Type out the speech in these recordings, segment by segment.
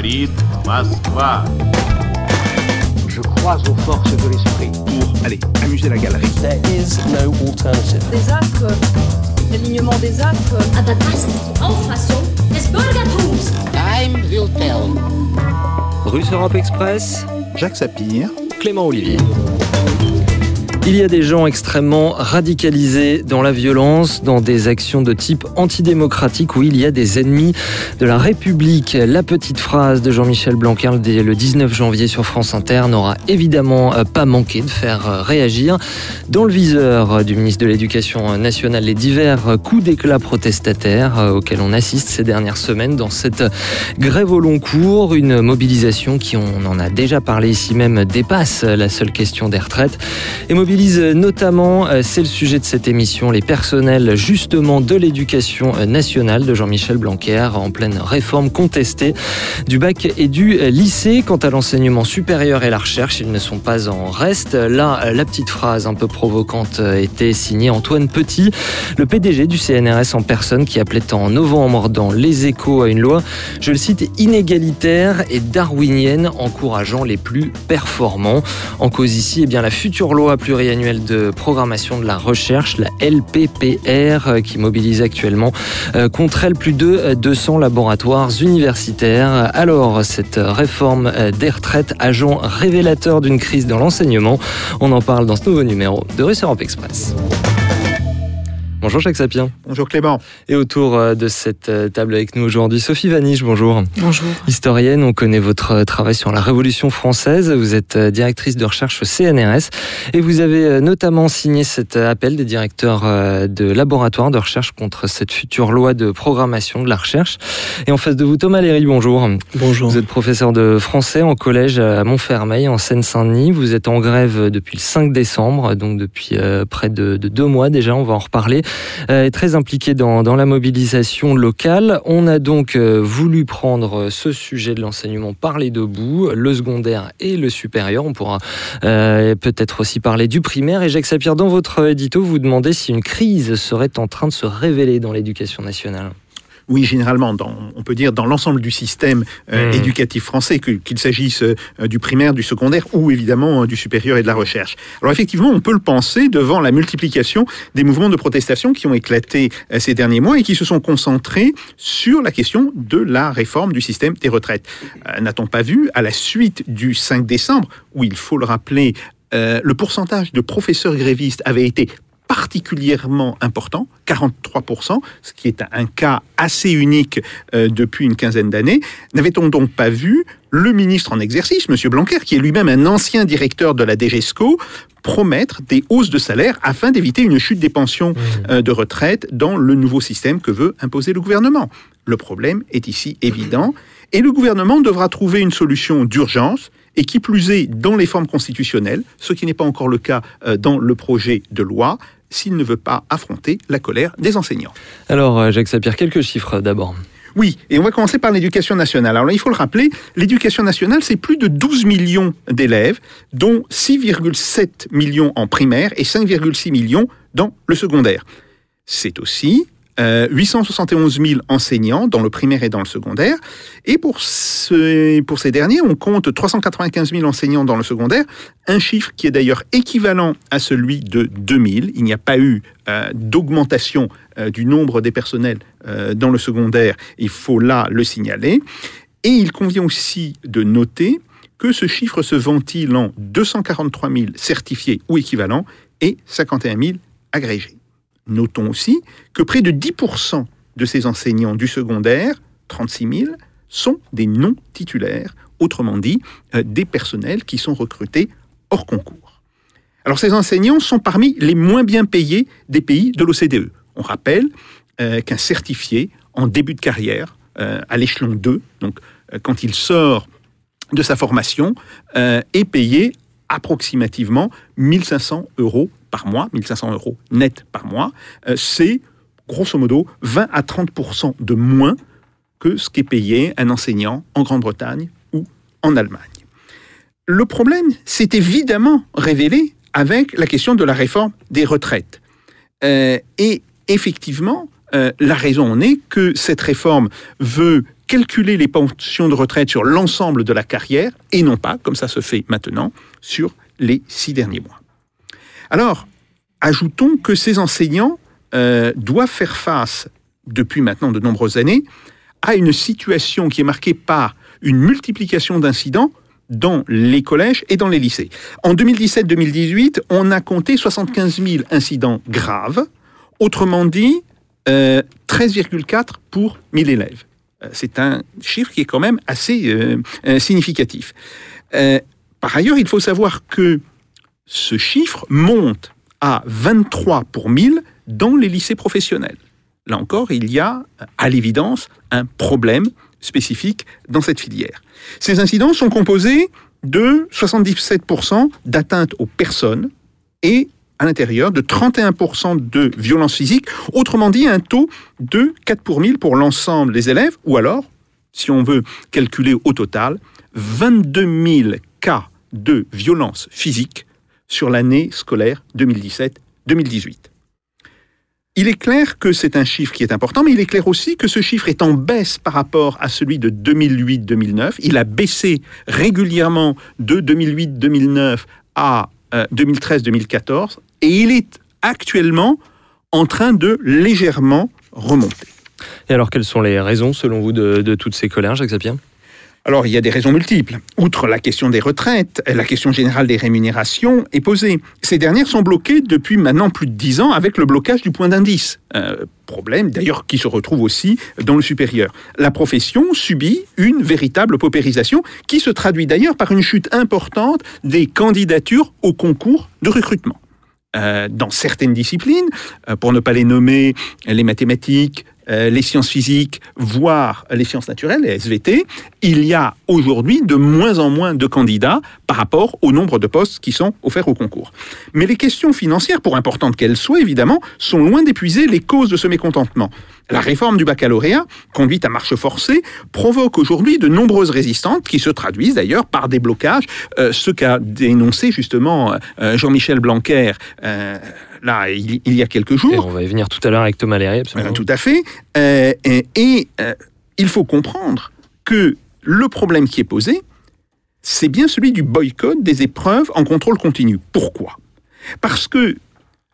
говорит Москва. Je crois aux forces de l'esprit. Pour aller amuser la galerie. There is no alternative. Des astres, l'alignement des astres. Aber das ist die Auffassung des Bürgertums. Time will tell. Russe Europe Express, Jacques Sapir. Clément Olivier. Il y a des gens extrêmement radicalisés dans la violence, dans des actions de type antidémocratique où il y a des ennemis de la République. La petite phrase de Jean-Michel Blanquer le 19 janvier sur France Inter n'aura évidemment euh, pas manqué de faire euh, réagir. Dans le viseur du ministre de l'Éducation nationale, les divers coups d'éclat protestataires euh, auxquels on assiste ces dernières semaines dans cette grève au long cours, une mobilisation qui, on en a déjà parlé ici même, dépasse la seule question des retraites et mobilise notamment, euh, c'est le sujet de cette émission, les personnels justement de l'éducation nationale de Jean-Michel Blanquer en pleine réforme contestée du bac et du lycée. Quant à l'enseignement supérieur et la recherche, ils ne sont pas en reste. Là, la petite phrase un peu provocante était signée Antoine Petit, le PDG du CNRS en personne qui appelait en novembre dans Les Échos à une loi, je le cite, inégalitaire et darwinienne encourageant les plus performants. En cause ici, eh bien, la future loi pluriannuelle annuelle de programmation de la recherche, la LPPR, euh, qui mobilise actuellement euh, contre elle plus de 200 laboratoires universitaires. Alors, cette réforme euh, des retraites, agent révélateur d'une crise dans l'enseignement, on en parle dans ce nouveau numéro de Russe Europe Express. Bonjour Jacques Sapien. Bonjour Clément. Et autour euh, de cette euh, table avec nous aujourd'hui, Sophie Vaniche, bonjour. Bonjour. Historienne, on connaît votre euh, travail sur la Révolution française. Vous êtes directrice de recherche au CNRS et vous avez notamment signé cet appel des directeurs de laboratoires de recherche contre cette future loi de programmation de la recherche. Et en face de vous, Thomas Léry, bonjour. Bonjour. Vous êtes professeur de français en collège à Montfermeil, en Seine-Saint-Denis. Vous êtes en grève depuis le 5 décembre, donc depuis près de deux mois déjà, on va en reparler. Euh, est très impliqué dans, la mobilisation locale. On a donc euh, voulu prendre ce sujet de l'enseignement par les deux bouts, le secondaire et le supérieur. On pourra euh, peut-être aussi parler du primaire. Et Jacques Sapir, dans votre édito, vous demandez si une crise serait en train de se révéler dans l'éducation nationale oui, généralement, dans, on peut dire dans l'ensemble du système euh, mmh. éducatif français, qu'il s'agisse euh, du primaire, du secondaire ou évidemment euh, du supérieur et de la recherche. Alors effectivement, on peut le penser devant la multiplication des mouvements de protestation qui ont éclaté ces derniers mois et qui se sont concentrés sur la question de la réforme du système des retraites. N'a-t-on pas vu, à la suite du 5 décembre, où il faut le rappeler, le pourcentage de professeurs grévistes avait été particulièrement important, 43%, ce qui est un cas assez unique euh, depuis une quinzaine d'années. N'avait-on donc pas vu le ministre en exercice, M. Blanquer, qui est lui-même un ancien directeur de la DGESCO, promettre des hausses de salaire afin d'éviter une chute des pensions mmh. euh, de retraite dans le nouveau système que veut imposer le gouvernement? Le problème est ici évident et le gouvernement devra trouver une solution d'urgence et qui plus est dans les formes constitutionnelles, ce qui n'est pas encore le cas euh, dans le projet de loi s'il ne veut pas affronter la colère des enseignants. Alors, euh, Jacques Sapir, quelques chiffres d'abord. Oui, et on va commencer par l'éducation nationale. Alors là, il faut le rappeler, l'éducation nationale, c'est plus de 12 millions d'élèves, dont 6,7 millions en primaire et 5,6 millions dans le secondaire. C'est aussi 871 euh, 000 enseignants dans le primaire et dans le secondaire. Et pour, ces derniers, on compte 395 000 enseignants dans le secondaire, un chiffre qui est d'ailleurs équivalent à celui de 2000. Il n'y a pas eu euh, d'augmentation euh, du nombre des personnels dans le secondaire, il faut là le signaler. Et il convient aussi de noter que ce chiffre se ventile en 243 000 certifiés ou équivalents et 51 000 agrégés. Notons aussi que près de 10% de ces enseignants du secondaire, 36 000, sont des non-titulaires, autrement dit, euh, des personnels qui sont recrutés hors concours. Alors ces enseignants sont parmi les moins bien payés des pays de l'OCDE. On rappelle euh, qu'un certifié en début de carrière, euh, à l'échelon 2, donc quand il sort de sa formation, est payé approximativement 1500 euros par mois, 1500 euros net par mois, euh, c'est grosso modo 20 à 30% de moins que ce qu'est payé un enseignant en Grande-Bretagne ou en Allemagne. Le problème s'est évidemment révélé avec la question de la réforme des retraites. Euh, et effectivement, euh, la raison en est que cette réforme veut calculer les pensions de retraite sur l'ensemble de la carrière et non pas, comme ça se fait maintenant, sur les six derniers mois. Alors, ajoutons que ces enseignants euh, doivent faire face, depuis maintenant de nombreuses années, à une situation qui est marquée par une multiplication d'incidents dans les collèges et dans les lycées. En 2017-2018, on a compté 75 000 incidents graves, autrement dit, euh, 13,4 pour 1000 élèves. Euh, C'est un chiffre qui est quand même assez euh, euh, significatif. Euh, par ailleurs, il faut savoir que ce chiffre monte à 23 pour 1000 dans les lycées professionnels. Là encore, il y a à l'évidence un problème spécifique dans cette filière. Ces incidents sont composés de 77% d'atteintes aux personnes et à l'intérieur de 31% de violences physiques, autrement dit un taux de 4 pour 1000 pour l'ensemble des élèves, ou alors, si on veut calculer au total, 22 000 cas de violences physiques sur l'année scolaire 2017-2018. Il est clair que c'est un chiffre qui est important, mais il est clair aussi que ce chiffre est en baisse par rapport à celui de 2008-2009. Il a baissé régulièrement de 2008-2009 à euh, 2013-2014 et il est actuellement en train de légèrement remonter. Et alors, quelles sont les raisons, selon vous, de, de toutes ces colères, Jacques Sapien? Alors, il y a des raisons multiples. Outre la question des retraites, la question générale des rémunérations est posée. Ces dernières sont bloquées depuis maintenant plus de dix ans avec le blocage du point d'indice. Euh, problème, d'ailleurs, qui se retrouve aussi dans le supérieur. La profession subit une véritable paupérisation qui se traduit d'ailleurs par une chute importante des candidatures au concours de recrutement. Euh, dans certaines disciplines, euh, pour ne pas les nommer, les mathématiques, euh, les sciences physiques, voire les sciences naturelles, les SVT, il y a aujourd'hui de moins en moins de candidats par rapport au nombre de postes qui sont offerts au concours. Mais les questions financières, pour importantes qu'elles soient évidemment, sont loin d'épuiser les causes de ce mécontentement. La réforme du baccalauréat, conduite à marche forcée, provoque aujourd'hui de nombreuses résistantes qui se traduisent d'ailleurs par des blocages, euh, ce qu'a dénoncé justement euh, Jean-Michel Blanquer là il, il y a quelques jours. Et on va y venir tout à l'heure avec Thomas Léry, Euh, absolument. Tout à fait. Euh, et et, euh, il faut comprendre que le problème qui est posé, c'est bien celui du boycott des épreuves en contrôle continu. Pourquoi? Parce que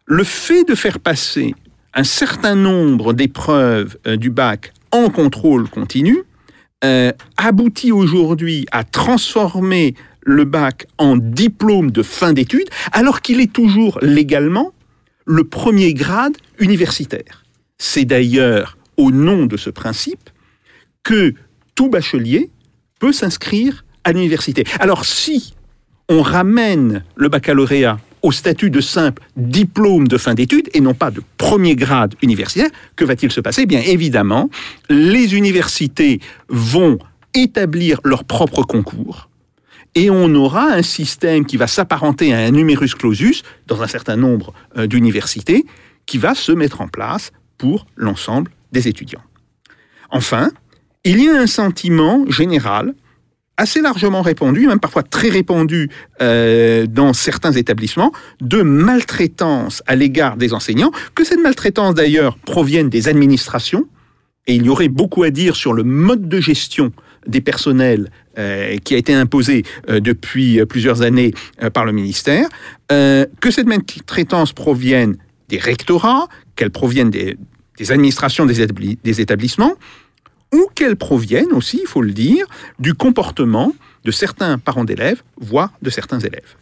le fait de faire passer un certain nombre d'épreuves du bac en contrôle continu euh, aboutit aujourd'hui à transformer le bac en diplôme de fin d'études, alors qu'il est toujours légalement le premier grade universitaire. C'est d'ailleurs au nom de ce principe que tout bachelier peut s'inscrire à l'université. Alors si on ramène le baccalauréat au statut de simple diplôme de fin d'études et non pas de premier grade universitaire, que va-t-il se passer? Bien évidemment, les universités vont établir leur propre concours et on aura un système qui va s'apparenter à un numerus clausus dans un certain nombre euh, d'universités qui va se mettre en place pour l'ensemble des étudiants. Enfin, il y a un sentiment général assez largement répandu, même parfois très répandu euh, dans certains établissements, de maltraitance à l'égard des enseignants, que cette maltraitance d'ailleurs provienne des administrations, et il y aurait beaucoup à dire sur le mode de gestion des personnels euh, qui a été imposé euh, depuis euh, plusieurs années par le ministère, que cette maltraitance provienne des rectorats, qu'elle provienne des, administrations des, des établissements, ou qu'elle provienne aussi, il faut le dire, du comportement de certains parents d'élèves, voire de certains élèves.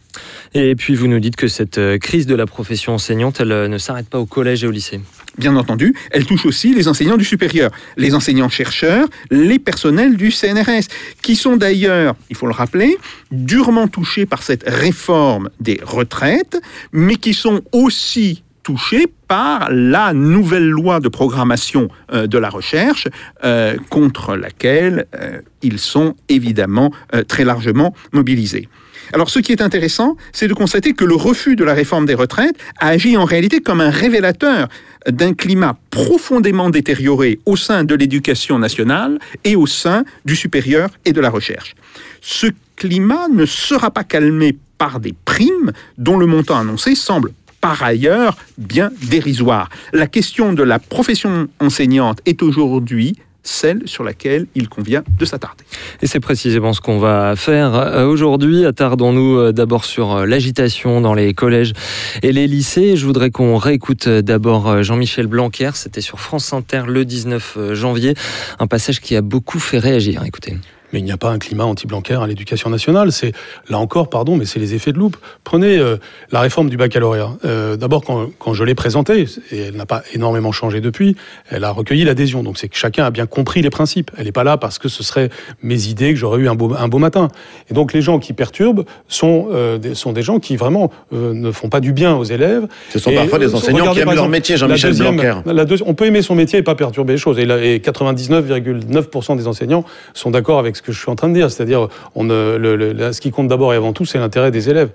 Et puis, vous nous dites que cette crise de la profession enseignante, elle ne s'arrête pas au collège et au lycée. Bien entendu, elle touche aussi les enseignants du supérieur, les enseignants-chercheurs, les personnels du CNRS, qui sont d'ailleurs, il faut le rappeler, durement touchés par cette réforme des retraites, mais qui sont aussi touchés par la nouvelle loi de programmation euh, de la recherche euh, contre laquelle euh, ils sont évidemment très largement mobilisés. Alors ce qui est intéressant, c'est de constater que le refus de la réforme des retraites a agi en réalité comme un révélateur d'un climat profondément détérioré au sein de l'éducation nationale et au sein du supérieur et de la recherche. Ce climat ne sera pas calmé par des primes dont le montant annoncé semble par ailleurs bien dérisoire. La question de la profession enseignante est aujourd'hui celle sur laquelle il convient de s'attarder. Et c'est précisément ce qu'on va faire euh, aujourd'hui. Attardons-nous euh, d'abord sur euh, l'agitation dans les collèges et les lycées. Je voudrais qu'on réécoute d'abord Jean-Michel Blanquer. C'était sur France Inter le 19 janvier. Un passage qui a beaucoup fait réagir. Écoutez. Mais il n'y a pas un climat anti-blanquer à l'éducation nationale. C'est là encore, pardon, mais c'est les effets de loupe. Prenez euh, la réforme du baccalauréat. Euh, D'abord, quand, quand, je l'ai présentée, et elle n'a pas énormément changé depuis, elle a recueilli l'adhésion. Donc c'est que chacun a bien compris les principes. Elle n'est pas là parce que ce serait mes idées que j'aurais eu un beau, un beau matin. Et donc les gens qui perturbent sont, euh, des, sont des gens qui vraiment ne font pas du bien aux élèves. Ce sont et, parfois des enseignants qui aiment leur métier, Jean-Michel Blanquer. La on peut aimer son métier et pas perturber les choses. Et, et 99,9% des enseignants sont d'accord avec ce que je suis en train de dire. C'est-à-dire, ce qui compte d'abord et avant tout, c'est l'intérêt des élèves.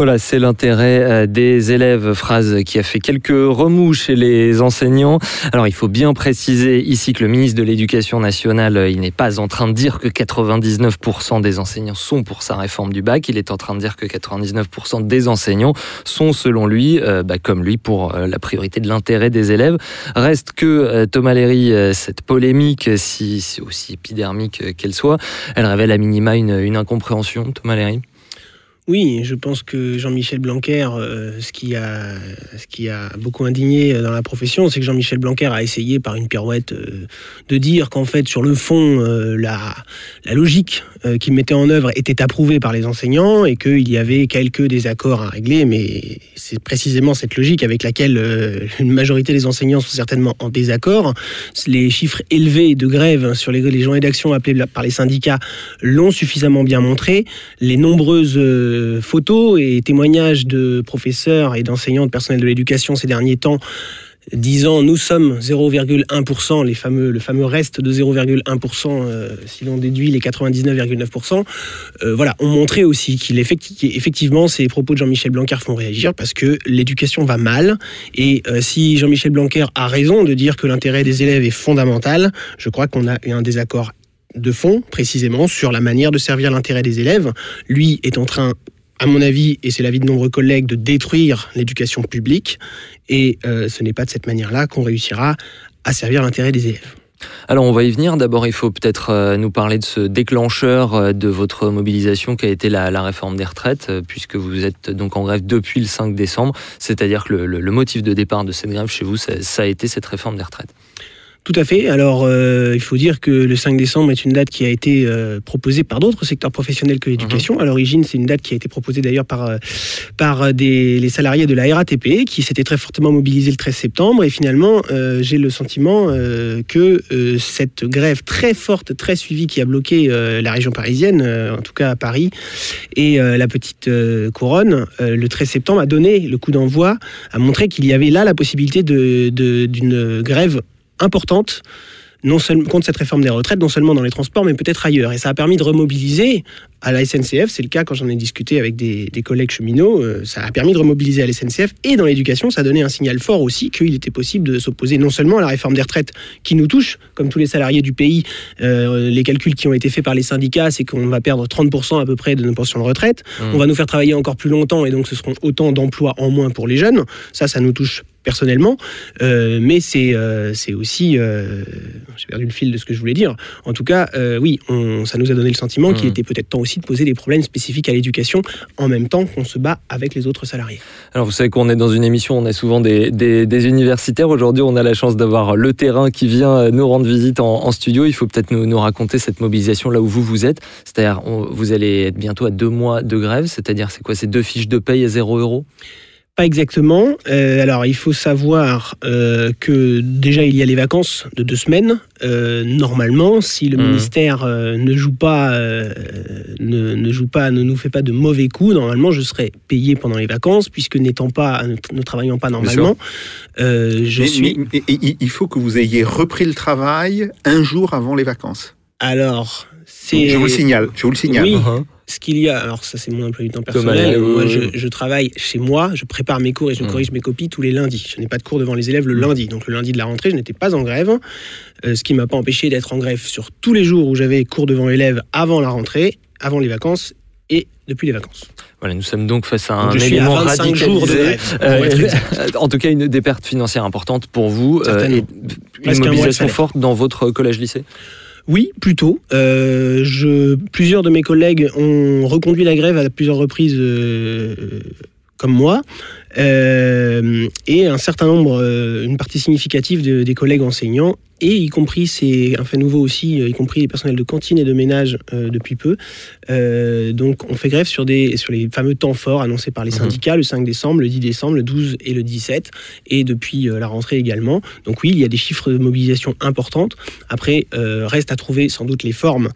Voilà, c'est l'intérêt euh, des élèves, phrase qui a fait quelques remous chez les enseignants. Alors il faut bien préciser ici que le ministre de l'Éducation nationale, euh, il n'est pas en train de dire que 99% des enseignants sont pour sa réforme du bac, il est en train de dire que 99% des enseignants sont selon lui, euh, bah, comme lui, pour la priorité de l'intérêt des élèves. Reste que Thomas Léry, cette polémique, si c'est aussi épidermique qu'elle soit, elle révèle à minima une, une incompréhension, Thomas Léry? Oui, je pense que Jean-Michel Blanquer, euh, ce, qui a, ce qui a beaucoup indigné dans la profession, c'est que Jean-Michel Blanquer a essayé par une pirouette euh, de dire qu'en fait, sur le fond, euh, la, logique euh, qu'il mettait en œuvre était approuvée par les enseignants et qu'il y avait quelques désaccords à régler, mais c'est précisément cette logique avec laquelle euh, une majorité des enseignants sont certainement en désaccord. Les chiffres élevés de grève sur les, les journées d'action appelées par les syndicats l'ont suffisamment bien montré. Les nombreuses photos et témoignages de professeurs et d'enseignants, de personnel de l'éducation ces derniers temps disant nous sommes 0,1%, les fameux, le fameux reste de 0,1% euh, si l'on déduit les 99,9%, euh, voilà, ont montré aussi qu'il effectivement ces propos de Jean-Michel Blanquer font réagir parce que l'éducation va mal. Et euh, si Jean-Michel Blanquer a raison de dire que l'intérêt des élèves est fondamental, je crois qu'on a eu un désaccord de fond précisément sur la manière de servir l'intérêt des élèves. Lui est en train à mon avis, et c'est l'avis de nombreux collègues, de détruire l'éducation publique. Et euh, ce n'est pas de cette manière-là qu'on réussira à servir l'intérêt des élèves. Alors on va y venir. D'abord, il faut peut-être euh, nous parler de ce déclencheur euh, de votre mobilisation qui a été la, réforme des retraites, puisque vous êtes donc en grève depuis le 5 décembre. C'est-à-dire que le, motif de départ de cette grève chez vous, ça, ça a été cette réforme des retraites. Tout à fait. Alors, euh, il faut dire que le 5 décembre est une date qui a été euh, proposée par d'autres secteurs professionnels que l'éducation. Mmh. À l'origine, c'est une date qui a été proposée d'ailleurs par, euh, par des, les salariés de la RATP, qui s'étaient très fortement mobilisés le 13 septembre. Et finalement, euh, j'ai le sentiment que cette grève très forte, très suivie, qui a bloqué la région parisienne, en tout cas à Paris, et la petite couronne, le 13 septembre, a donné le coup d'envoi, a montré qu'il y avait là la possibilité d'une de, de, grève importante non seulement contre cette réforme des retraites, non seulement dans les transports, mais peut-être ailleurs. Et ça a permis de remobiliser à la SNCF, c'est le cas quand j'en ai discuté avec des, des collègues cheminots, euh, ça a permis de remobiliser à la SNCF et dans l'éducation, ça a donné un signal fort aussi qu'il était possible de s'opposer non seulement à la réforme des retraites qui nous touche, comme tous les salariés du pays, euh, les calculs qui ont été faits par les syndicats, c'est qu'on va perdre 30% à peu près de nos pensions de retraite, mmh. on va nous faire travailler encore plus longtemps et donc ce seront autant d'emplois en moins pour les jeunes, ça, ça nous touche personnellement, euh, mais c'est euh, aussi, euh, j'ai perdu le fil de ce que je voulais dire. En tout cas, oui, on, ça nous a donné le sentiment mmh. qu'il était peut-être temps aussi de poser des problèmes spécifiques à l'éducation en même temps qu'on se bat avec les autres salariés. Alors vous savez qu'on est dans une émission, on a souvent des, des, des universitaires. Aujourd'hui, on a la chance d'avoir le terrain qui vient nous rendre visite en, en studio. Il faut peut-être nous, nous, raconter cette mobilisation là où vous vous êtes. C'est-à-dire, vous allez être bientôt à deux mois de grève. C'est-à-dire, c'est quoi? C'est deux fiches de paye à zéro euros? Pas exactement. Euh, alors, il faut savoir euh, que déjà il y a les vacances de deux semaines. Euh, normalement, si le mmh. ministère ne joue pas, ne, ne, joue pas, ne nous fait pas de mauvais coups, normalement, je serai payé pendant les vacances, puisque n'étant pas, ne, ne, travaillant pas normalement, je mais, suis. Mais, mais, il faut que vous ayez repris le travail un jour avant les vacances. Alors, c'est. Je vous le signale. Je vous le signale. Oui. Uh -huh ce qu'il y a, alors ça c'est mon emploi du temps personnel, Thomas, moi je, je, travaille chez moi, je prépare mes cours et je mmh. corrige mes copies tous les lundis. Je n'ai pas de cours devant les élèves le lundi, donc le lundi de la rentrée je n'étais pas en grève, euh, ce qui m'a pas empêché d'être en grève sur tous les jours où j'avais cours devant l'élève avant la rentrée, avant les vacances et depuis les vacances. Voilà, nous sommes donc face à un Donc élément à 25 jours de radicalisé. pour être exact. en tout cas, une des pertes financières importantes pour vous. euh, et une de mobilisation forte dans votre collège-lycée? Oui, plutôt. Euh, plusieurs de mes collègues ont reconduit la grève à plusieurs reprises euh, comme moi. Euh, et un certain nombre, euh, une partie significative de- des collègues enseignants, et y compris, c'est un fait nouveau aussi, euh, y compris les personnels de cantine et de ménage euh, depuis peu. Euh, donc on fait grève sur, des, sur les fameux temps forts annoncés par les Mhm. syndicats, le 5 décembre, le 10 décembre, le 12 et le 17, et depuis la rentrée également. Donc oui, il y a des chiffres de mobilisation importantes. Après, reste à trouver sans doute les formes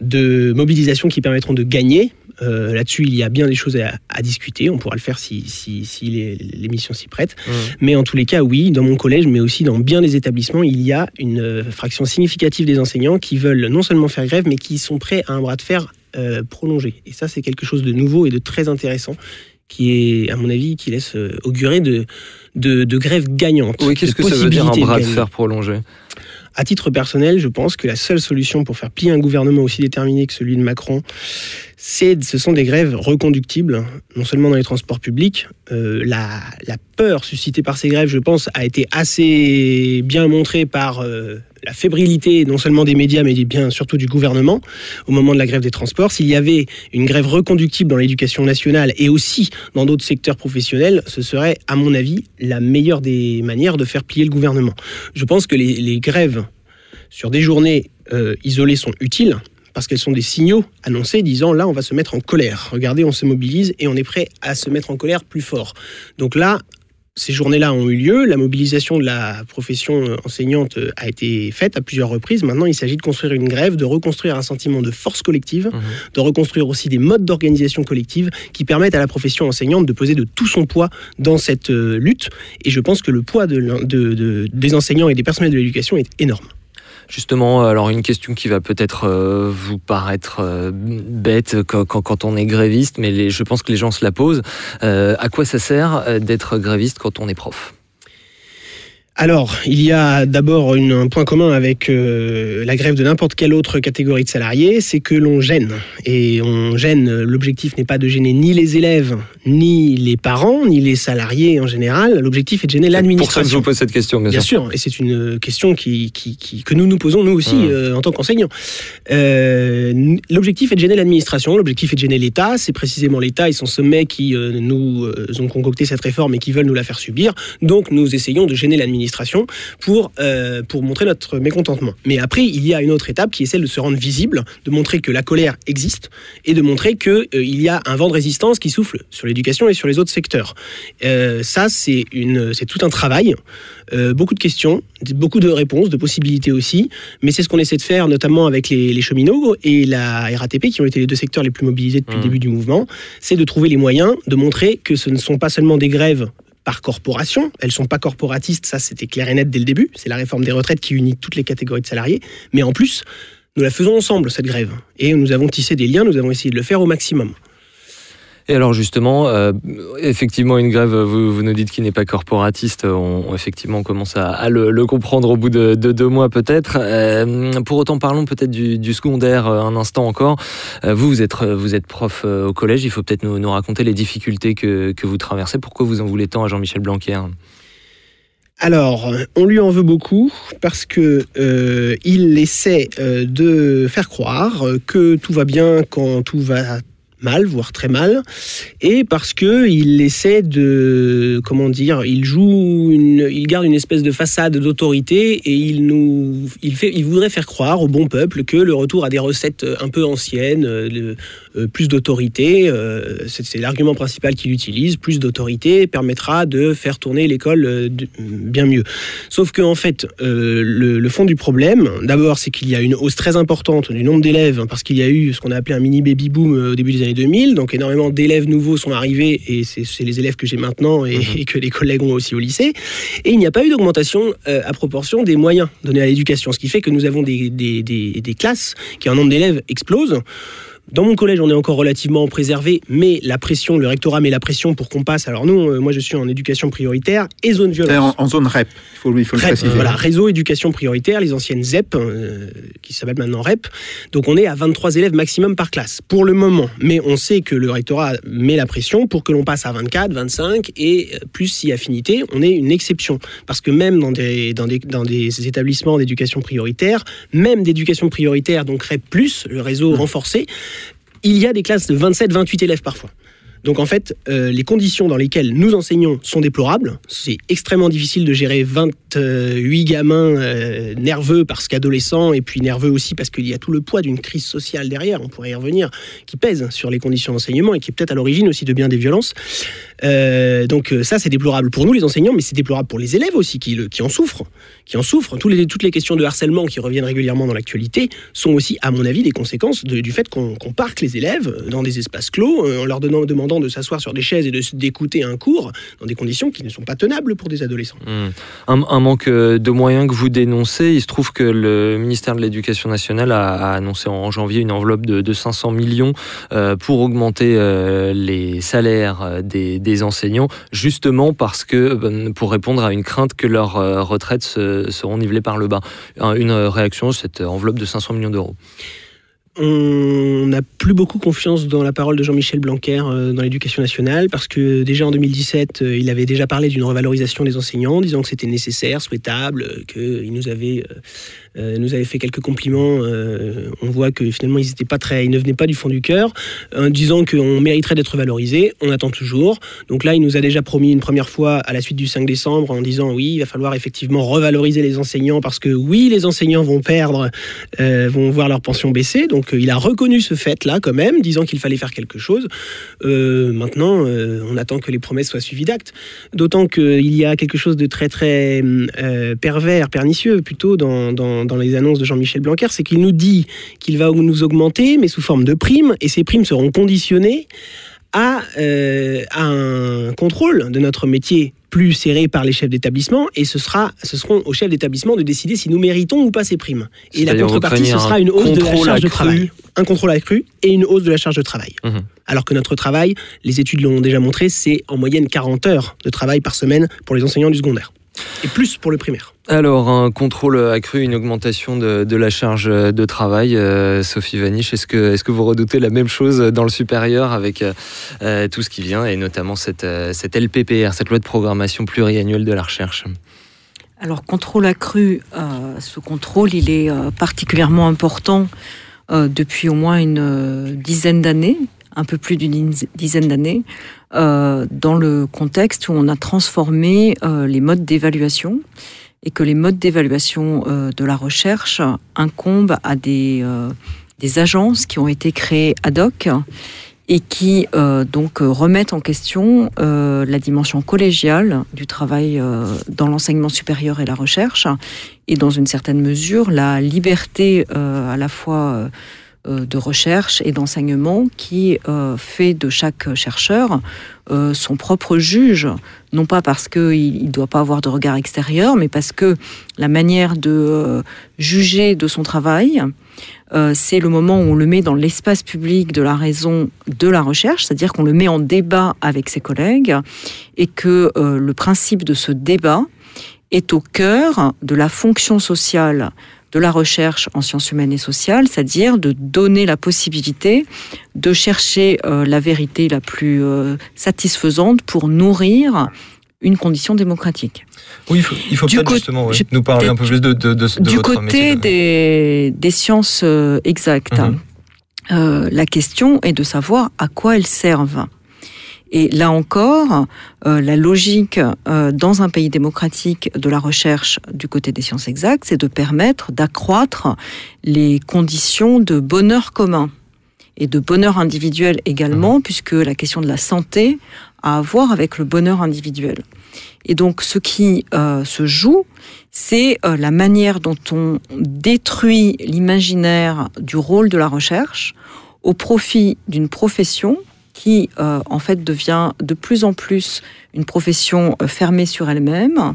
de mobilisation qui permettront de gagner. Euh, Là-dessus, il y a bien des choses à, à discuter. On pourra le faire si, si, si les- l'émission s'y prête. Mais en tous les cas, oui, dans mon collège, mais aussi dans bien des établissements, il y a une euh, fraction significative des enseignants qui veulent non seulement faire grève, mais qui sont prêts à un bras de fer euh, prolongé. Et ça, c'est quelque chose de nouveau et de très intéressant qui est, à mon avis, qui laisse augurer de, de, de grèves gagnantes. Oui, qu'est-ce que ça veut dire un bras de fer prolongé? À titre personnel, je pense que la seule solution pour faire plier un gouvernement aussi déterminé que celui de Macron, ce sont des grèves reconductibles, non seulement dans les transports publics. euh, la, peur suscitée par ces grèves, je pense, a été assez bien montrée par euh, la fébrilité non seulement des médias, mais bien surtout du gouvernement au moment de la grève des transports. S'il y avait une grève reconductible dans l'éducation nationale et aussi dans d'autres secteurs professionnels, ce serait, à mon avis, la meilleure des manières de faire plier le gouvernement. Je pense que les, les grèves sur des journées euh, isolées sont utiles parce qu'elles sont des signaux annoncés disant là on va se mettre en colère. Regardez, on se mobilise et on est prêt à se mettre en colère plus fort. Donc là, ces journées-là ont eu lieu, la mobilisation de la profession euh, enseignante euh, a été faite à plusieurs reprises. Maintenant, il s'agit de construire une grève, de reconstruire un sentiment de force collective, de reconstruire aussi des modes d'organisation collective qui permettent à la profession enseignante de peser de tout son poids dans cette euh, lutte. Et je pense que le poids de l'en- de- de- des enseignants et des personnels de l'éducation est énorme. Justement, alors une question qui va peut-être euh, vous paraître euh, bête quand, on est gréviste, mais je pense que les gens se la posent. Euh, à quoi ça sert d'être gréviste quand on est prof? Alors, il y a d'abord un point commun avec euh, la grève de n'importe quelle autre catégorie de salariés, c'est que l'on gêne. Et on gêne, l'objectif n'est pas de gêner ni les élèves, ni les parents, ni les salariés en général. L'objectif est de gêner Pour ça que je l'administration. vous pose cette question, bien, Bien sûr. sûr, et c'est une question qui, qui- qui- que nous nous posons nous aussi Mmh. euh, en tant qu'enseignants. Euh, l'objectif est de gêner l'administration, l'objectif est de gêner l'État, c'est précisément l'État et son sommet qui nous ont concocté cette réforme et qui veulent nous la faire subir. Donc nous essayons de gêner l'administration pour, euh, pour montrer notre mécontentement. Mais après, il y a une autre étape qui est celle de se rendre visible, de montrer que la colère existe et de montrer qu'il il y a un vent de résistance qui souffle sur l'éducation et sur les autres secteurs. Euh, ça, c'est tout un travail. Euh, beaucoup de questions, beaucoup de réponses, de possibilités aussi, mais c'est ce qu'on essaie de faire notamment avec les, les cheminots et la RATP qui ont été les deux secteurs les plus mobilisés depuis le début du mouvement, c'est de trouver les moyens de montrer que ce ne sont pas seulement des grèves par corporation, elles sont pas corporatistes, ça c'était clair et net dès le début, c'est la réforme des retraites qui unit toutes les catégories de salariés, mais en plus, nous la faisons ensemble cette grève. Et nous avons tissé des liens, nous avons essayé de le faire au maximum. Et alors justement, euh, effectivement, une grève, vous, nous dites qu'il n'est pas corporatiste, on, effectivement on commence à, le, comprendre au bout de, de deux mois peut-être. Euh, pour autant, parlons peut-être du, secondaire euh, un instant encore. Vous, vous êtes, prof au collège, il faut peut-être nous, raconter les difficultés que, vous traversez. Pourquoi vous en voulez tant à Jean-Michel Blanquer Alors, on lui en veut beaucoup parce que il essaie de faire croire que tout va bien quand tout va mal, voire très mal, et parce que il essaie de, comment dire, il joue, une, il garde une espèce de façade d'autorité et il nous, il fait, il voudrait faire croire au bon peuple que le retour à des recettes un peu anciennes, euh, euh, plus d'autorité, euh, c'est l'argument principal qu'il utilise, plus d'autorité permettra de faire tourner l'école euh, bien mieux. Sauf que en fait, euh, le, fond du problème, d'abord, c'est qu'il y a une hausse très importante du nombre d'élèves hein, parce qu'il y a eu ce qu'on a appelé un mini baby boom euh, au début des années 2000. Donc énormément d'élèves nouveaux sont arrivés et c'est c'est les élèves que j'ai maintenant et, et que les collègues ont aussi au lycée. Et il n'y a pas eu d'augmentation euh, à proportion des moyens donnés à l'éducation, ce qui fait que nous avons des, des- des- des classes qui, en nombre d'élèves, explosent Dans mon collège, on est encore relativement préservé, mais la pression, le rectorat met la pression pour qu'on passe. Alors nous, euh, moi je suis en éducation prioritaire et zone violence. En, en, zone REP, il faut, il faut le préciser. Voilà, réseau éducation prioritaire, les anciennes ZEP, euh, qui s'appellent maintenant REP. Donc on est à 23 élèves maximum par classe, pour le moment. Mais on sait que le rectorat met la pression pour que l'on passe à 24, 25 et euh, plus si affinité, on est une exception. Parce que même dans des, dans des, dans des établissements d'éducation prioritaire, même d'éducation prioritaire, donc REP, le réseau mmh. renforcé, il y a des classes de 27-28 élèves parfois. Donc en fait, euh, les conditions dans lesquelles nous enseignons sont déplorables. C'est extrêmement difficile de gérer 28 gamins euh, nerveux parce qu'adolescents et puis nerveux aussi parce qu'il y a tout le poids d'une crise sociale derrière, on pourrait y revenir, qui pèse sur les conditions d'enseignement et qui est peut-être à l'origine aussi de bien des violences. Euh, donc ça, c'est déplorable pour nous les enseignants, mais c'est déplorable pour les élèves aussi qui, qui en souffrent. Qui en souffrent. Tous les, toutes les questions de harcèlement qui reviennent régulièrement dans l'actualité sont aussi, à mon avis, des conséquences du fait qu'on parque les élèves dans des espaces clos en leur donnant, demandant de s'asseoir sur des chaises et d'écouter un cours dans des conditions qui ne sont pas tenables pour des adolescents. Mmh. Un, manque euh, de moyens que vous dénoncez, il se trouve que le ministère de l'Éducation nationale a, annoncé en janvier une enveloppe de, 500 millions euh, pour augmenter euh, les salaires des, enseignants, justement parce que ben, pour répondre à une crainte que leurs retraites seront nivelées par le bas. Une réaction, cette enveloppe de 500 millions d'euros on n'a plus beaucoup confiance dans la parole de Jean-Michel Blanquer euh, dans l'éducation nationale parce que déjà en 2017, euh, il avait déjà parlé d'une revalorisation des enseignants, disant que c'était nécessaire, souhaitable, qu'il nous avait euh, nous avait fait quelques compliments. Euh, on voit que finalement, ils, pas très, ils ne venaient pas du fond du cœur, en disant qu'on mériterait d'être valorisé. On attend toujours. Donc là, il nous a déjà promis une première fois à la suite du 5 décembre en disant oui, il va falloir effectivement revaloriser les enseignants parce que oui, les enseignants vont perdre, euh, vont voir leur pension baisser. Donc il a reconnu ce fait-là quand même, disant qu'il fallait faire quelque chose. maintenant, on attend que les promesses soient suivies d'actes. D'autant qu'il y a quelque chose de très très pervers, pernicieux plutôt dans dans, les annonces de Jean-Michel Blanquer, c'est qu'il nous dit qu'il va nous augmenter, mais sous forme de primes, et ces primes seront conditionnées à, euh, un contrôle de notre métier plus serré par les chefs d'établissement et ce sera ce seront aux chefs d'établissement de décider si nous méritons ou pas ces primes. Et la contrepartie ce sera une hausse de la charge de travail, un contrôle accru et une hausse de la charge de travail. Mhm. Alors que notre travail, les études l'ont déjà montré, c'est en moyenne 40 heures de travail par semaine pour les enseignants du secondaire et plus pour le primaire. Alors, un contrôle accru, une augmentation de, la charge de travail. Euh, Sophie Vaniche, est-ce que, est que vous redoutez la même chose dans le supérieur avec euh, tout ce qui vient, et notamment cette, euh, cette LPPR, cette loi de programmation pluriannuelle de la recherche? Alors, contrôle accru, ce contrôle, il est particulièrement important depuis au moins une dizaine d'années, un peu plus d'une dizaine d'années, euh, dans le contexte où on a transformé euh, les modes d'évaluation et que les modes d'évaluation euh, de la recherche incombent à des, des agences qui ont été créées ad hoc et qui donc remettent en question la dimension collégiale du travail dans l'enseignement supérieur et la recherche, et dans une certaine mesure la liberté à la fois de recherche et d'enseignement qui euh, fait de chaque chercheur euh, son propre juge, non pas parce qu'il ne doit pas avoir de regard extérieur, mais parce que la manière de juger de son travail, c'est le moment où on le met dans l'espace public de la raison de la recherche, c'est-à-dire qu'on le met en débat avec ses collègues, et que le principe de ce débat est au cœur de la fonction sociale de la recherche en sciences humaines et sociales, c'est-à-dire de donner la possibilité de chercher euh, la vérité la plus euh, satisfaisante pour nourrir une condition démocratique. Oui, il faut, peut-être justement nous parler un peu plus de, de, de, du côté des, des, sciences euh, exactes. Mhm. la question est de savoir à quoi elles servent. Et là encore, euh, la logique euh, dans un pays démocratique de la recherche du côté des sciences exactes, c'est de permettre d'accroître les conditions de bonheur commun et de bonheur individuel également, mmh. puisque la question de la santé a à voir avec le bonheur individuel. Et donc, ce qui euh, se joue, c'est la manière dont on détruit l'imaginaire du rôle de la recherche au profit d'une profession qui euh, en fait devient de plus en plus une profession euh, fermée sur elle-même,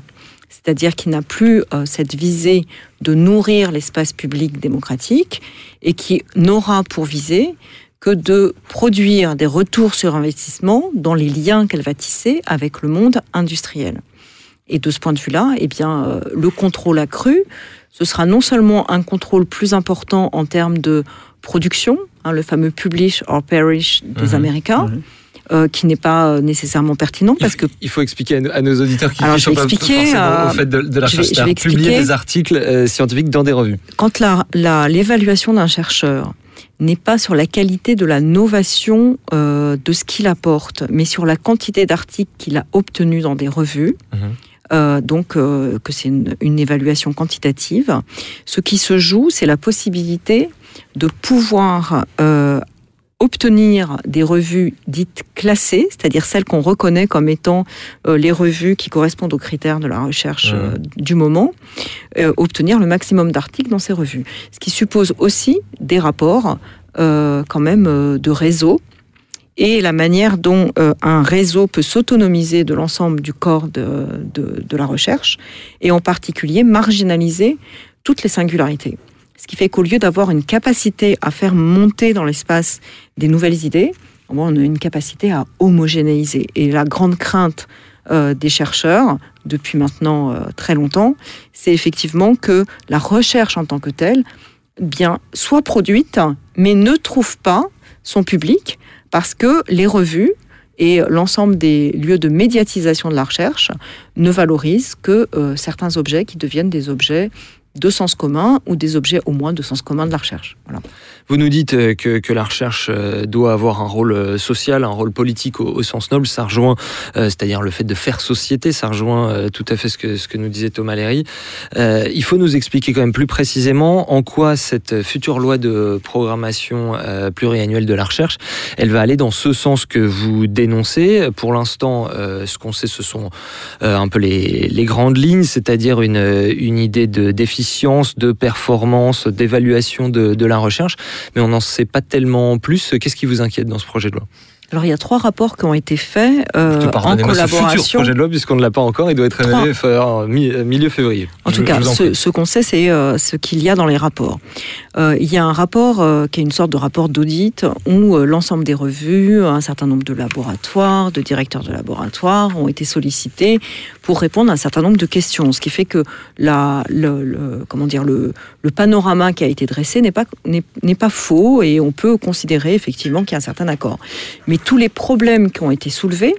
c'est-à-dire qui n'a plus euh, cette visée de nourrir l'espace public démocratique et qui n'aura pour visée que de produire des retours sur investissement dans les liens qu'elle va tisser avec le monde industriel. Et de ce point de vue-là, eh bien, euh, le contrôle accru, ce sera non seulement un contrôle plus important en termes de production, hein, le fameux publish or perish des Mhm. Américains, Mhm. euh, qui n'est pas euh, nécessairement pertinent parce que Il faut expliquer à nos, à nos auditeurs qui ne vais pas euh, au fait de, de la je vais- recherche, je vais c'est-à-dire publier des articles euh, scientifiques dans des revues. quand l'évaluation d'un chercheur n'est pas sur la qualité de la novation de ce qu'il apporte, mais sur la quantité d'articles qu'il a obtenus dans des revues, Mhm. donc que c'est une, une évaluation quantitative, ce qui se joue, c'est la possibilité de pouvoir euh, obtenir des revues dites classées, c'est-à-dire celles qu'on reconnaît comme étant euh, les revues qui correspondent aux critères de la recherche euh, du moment, euh, obtenir le maximum d'articles dans ces revues. Ce qui suppose aussi des rapports quand même de réseau et la manière dont un réseau peut s'autonomiser de l'ensemble du corps de, de- de la recherche et en particulier marginaliser toutes les singularités. Ce qui fait qu'au lieu d'avoir une capacité à faire monter dans l'espace des nouvelles idées, on a une capacité à homogénéiser. Et la grande crainte euh, des chercheurs, depuis maintenant euh, très longtemps, c'est effectivement que la recherche en tant que telle bien, soit produite, mais ne trouve pas son public parce que les revues et l'ensemble des lieux de médiatisation de la recherche ne valorisent que euh, certains objets qui deviennent des objets de sens commun ou des objets au moins de sens commun de la recherche. Voilà. Vous nous dites euh, que, que la recherche euh, doit avoir un rôle euh, social, un rôle politique au, sens noble. Ça rejoint, c'est-à-dire le fait de faire société, ça rejoint tout à fait ce que, ce que nous disait Thomas Léry. Il faut nous expliquer quand même plus précisément en quoi cette future loi de programmation pluriannuelle de la recherche, elle va aller dans ce sens que vous dénoncez. Pour l'instant, ce qu'on sait, ce sont un peu les, grandes lignes, c'est-à-dire une, une idée de d'efficience, de performance, d'évaluation de, de la recherche mais on n'en sait pas tellement plus. Qu'est-ce qui vous inquiète dans ce projet de loi? Alors il y a trois rapports qui ont été faits euh, en pardonnez-moi, ce futur collaboration. projet de loi, puisqu'on ne l'a pas encore, il doit être évalué fin- mi- milieu février. En Je- tout cas, en ce, ce qu'on sait, c'est euh, ce qu'il y a dans les rapports. Euh, il y a un rapport euh, qui est une sorte de rapport d'audit où euh, l'ensemble des revues, un certain nombre de laboratoires, de directeurs de laboratoires ont été sollicités pour répondre à un certain nombre de questions. Ce qui fait que la, le, le- comment dire, le, le panorama qui a été dressé n'est pas, n'est, n'est pas faux et on peut considérer effectivement qu'il y a un certain accord. Mais tous les problèmes qui ont été soulevés,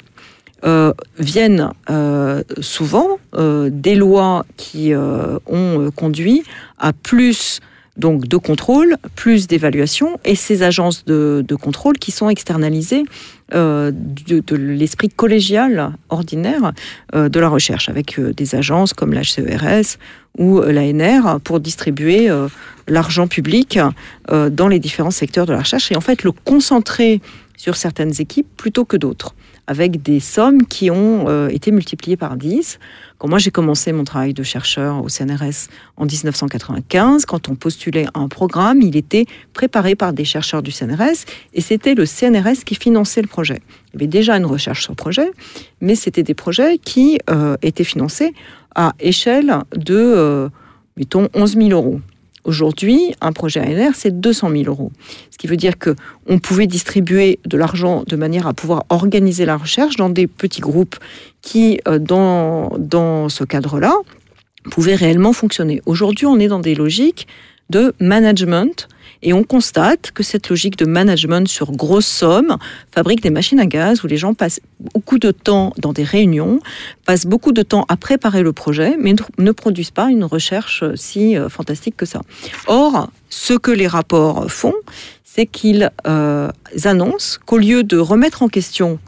euh, viennent euh, souvent euh, des lois qui ont conduit à plus donc de contrôle, plus d'évaluation, et ces agences de, contrôle qui sont externalisées de, l'esprit collégial ordinaire de la recherche, avec des agences comme l'HCERS ou euh, l'ANR pour distribuer l'argent public dans les différents secteurs de la recherche. Et en fait le concentrer sur certaines équipes plutôt que d'autres avec des sommes qui ont euh, été multipliées par 10. Quand moi j'ai commencé mon travail de chercheur au CNRS en 1995, quand on postulait un programme, il était préparé par des chercheurs du CNRS et c'était le CNRS qui finançait le projet. Il y avait déjà une recherche sur projet, mais c'était des projets qui euh, étaient financés à échelle de, euh, mettons, 11 000 euros. Aujourd'hui, un projet ANR, c'est 200 000 euros. Ce qui veut dire que on pouvait distribuer de l'argent de manière à pouvoir organiser la recherche dans des petits groupes qui, euh, dans, dans ce cadre-là, pouvaient réellement fonctionner. Aujourd'hui, on est dans des logiques de management et on constate que cette logique de management sur grosse somme fabrique des machines à gaz où les gens passent beaucoup de temps dans des réunions, passent beaucoup de temps à préparer le projet, mais ne- produisent pas une recherche si euh, fantastique que ça. Or, ce que les rapports font, c'est qu'ils euh, annoncent qu'au lieu de remettre en question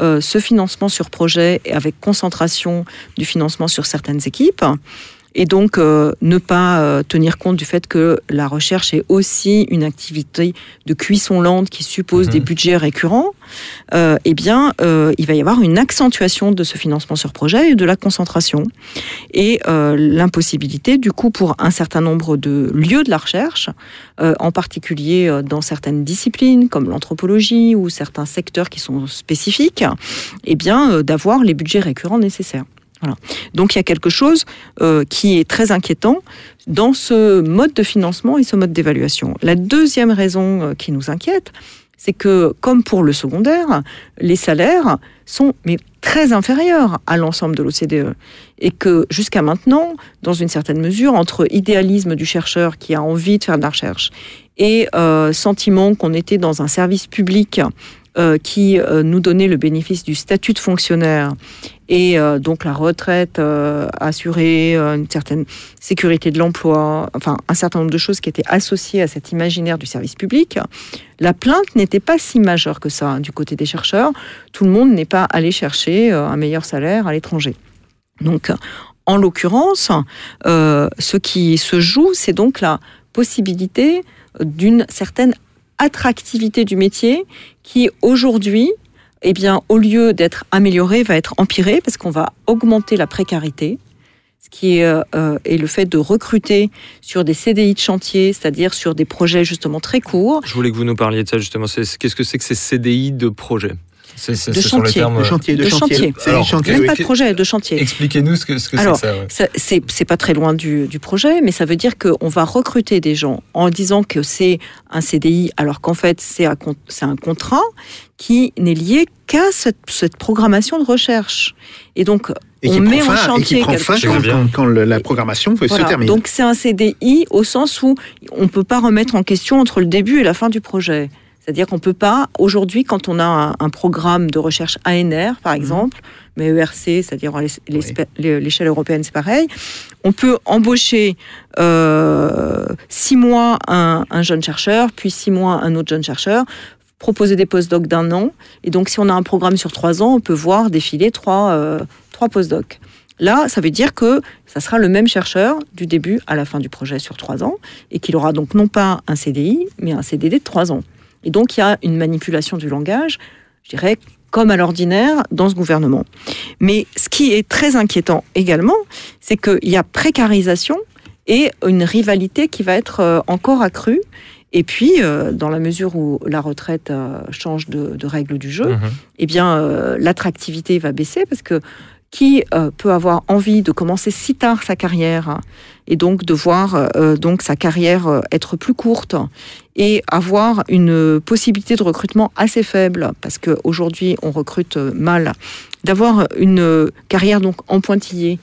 euh, ce financement sur projet et avec concentration du financement sur certaines équipes, et donc euh, ne pas euh, tenir compte du fait que la recherche est aussi une activité de cuisson lente qui suppose des budgets récurrents, euh, eh bien, euh, il va y avoir une accentuation de ce financement sur projet et de la concentration et euh, l'impossibilité, du coup, pour un certain nombre de lieux de la recherche, euh, en particulier dans certaines disciplines comme l'anthropologie ou certains secteurs qui sont spécifiques, eh bien, d'avoir les budgets récurrents nécessaires. Voilà. Donc il y a quelque chose euh, qui est très inquiétant dans ce mode de financement et ce mode d'évaluation. La deuxième raison euh, qui nous inquiète, c'est que, comme pour le secondaire, les salaires sont mais très inférieurs à l'ensemble de l'OCDE. Et que jusqu'à maintenant, dans une certaine mesure, entre idéalisme du chercheur qui a envie de faire de la recherche et euh, sentiment qu'on était dans un service public euh, qui euh, nous donnait le bénéfice du statut de fonctionnaire et euh, donc la retraite assurée, une certaine sécurité de l'emploi, enfin un certain nombre de choses qui étaient associées à cet imaginaire du service public. La plainte n'était pas si majeure que ça du côté des chercheurs. Tout le monde n'est pas allé chercher un meilleur salaire à l'étranger. Donc, en l'occurrence, ce qui se joue, c'est donc la possibilité d'une certaine attractivité du métier qui aujourd'hui, eh bien, au lieu d'être améliorée, va être empirée parce qu'on va augmenter la précarité ce qui est, euh, est, le fait de recruter sur des CDI de chantier, c'est-à-dire sur des projets justement très courts. Je voulais que vous nous parliez de ça justement. Qu'est-ce que c'est que ces CDI de projet c'est, de, chantier. de chantier. De, chantier. Même pas de projet, de chantier. Expliquez-nous ce que, ce que c'est ça. C'est, pas très loin du, du, projet, mais ça veut dire qu'on va recruter des gens en disant que c'est un CDI, alors qu'en fait c'est un, c'est un contrat qui n'est lié qu'à cette, cette, programmation de recherche. Et donc on met en chantier et qui prend fin quand, quand, la programmation se termine. Donc c'est un CDI au sens où on ne peut pas remettre en question entre le début et la fin du projet. C'est-à-dire qu'on ne peut pas, aujourd'hui, quand on a un, programme de recherche ANR, par mhm. exemple, mais ERC, c'est-à-dire l'échelle européenne, c'est pareil, on peut embaucher euh, six mois un, jeune chercheur, puis six mois un autre jeune chercheur, proposer des post-docs d'un an. Et donc, si on a un programme sur trois ans, on peut voir défiler trois, euh, trois post-docs. Là, ça veut dire que ça sera le même chercheur du début à la fin du projet sur trois ans, et qu'il aura donc non pas un CDI, mais un CDD de trois ans. Et donc, il y a une manipulation du langage, je dirais, comme à l'ordinaire dans ce gouvernement. Mais ce qui est très inquiétant également, c'est qu'il y a précarisation et une rivalité qui va être euh, encore accrue. Et puis, euh, dans la mesure où la retraite euh, change de, règle du jeu, mmh eh bien, l'attractivité va baisser parce que qui euh, peut avoir envie de commencer si tard sa carrière et donc de voir euh, donc sa carrière euh, être plus courte et avoir une possibilité de recrutement assez faible parce qu'aujourd'hui on recrute mal, d'avoir une carrière donc en pointillé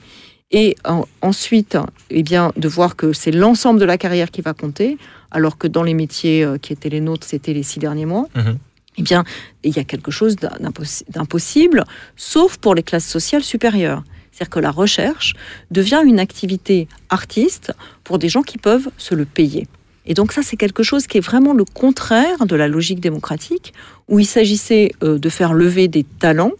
et ensuite eh bien de voir que c'est l'ensemble de la carrière qui va compter alors que dans les métiers qui étaient les nôtres c'était les six derniers mois. Mmh eh bien, il y a quelque chose d'impossible, sauf pour les classes sociales supérieures. C'est-à-dire que la recherche devient une activité artiste pour des gens qui peuvent se le payer. Et donc ça, c'est quelque chose qui est vraiment le contraire de la logique démocratique, où il s'agissait euh, de faire lever des talents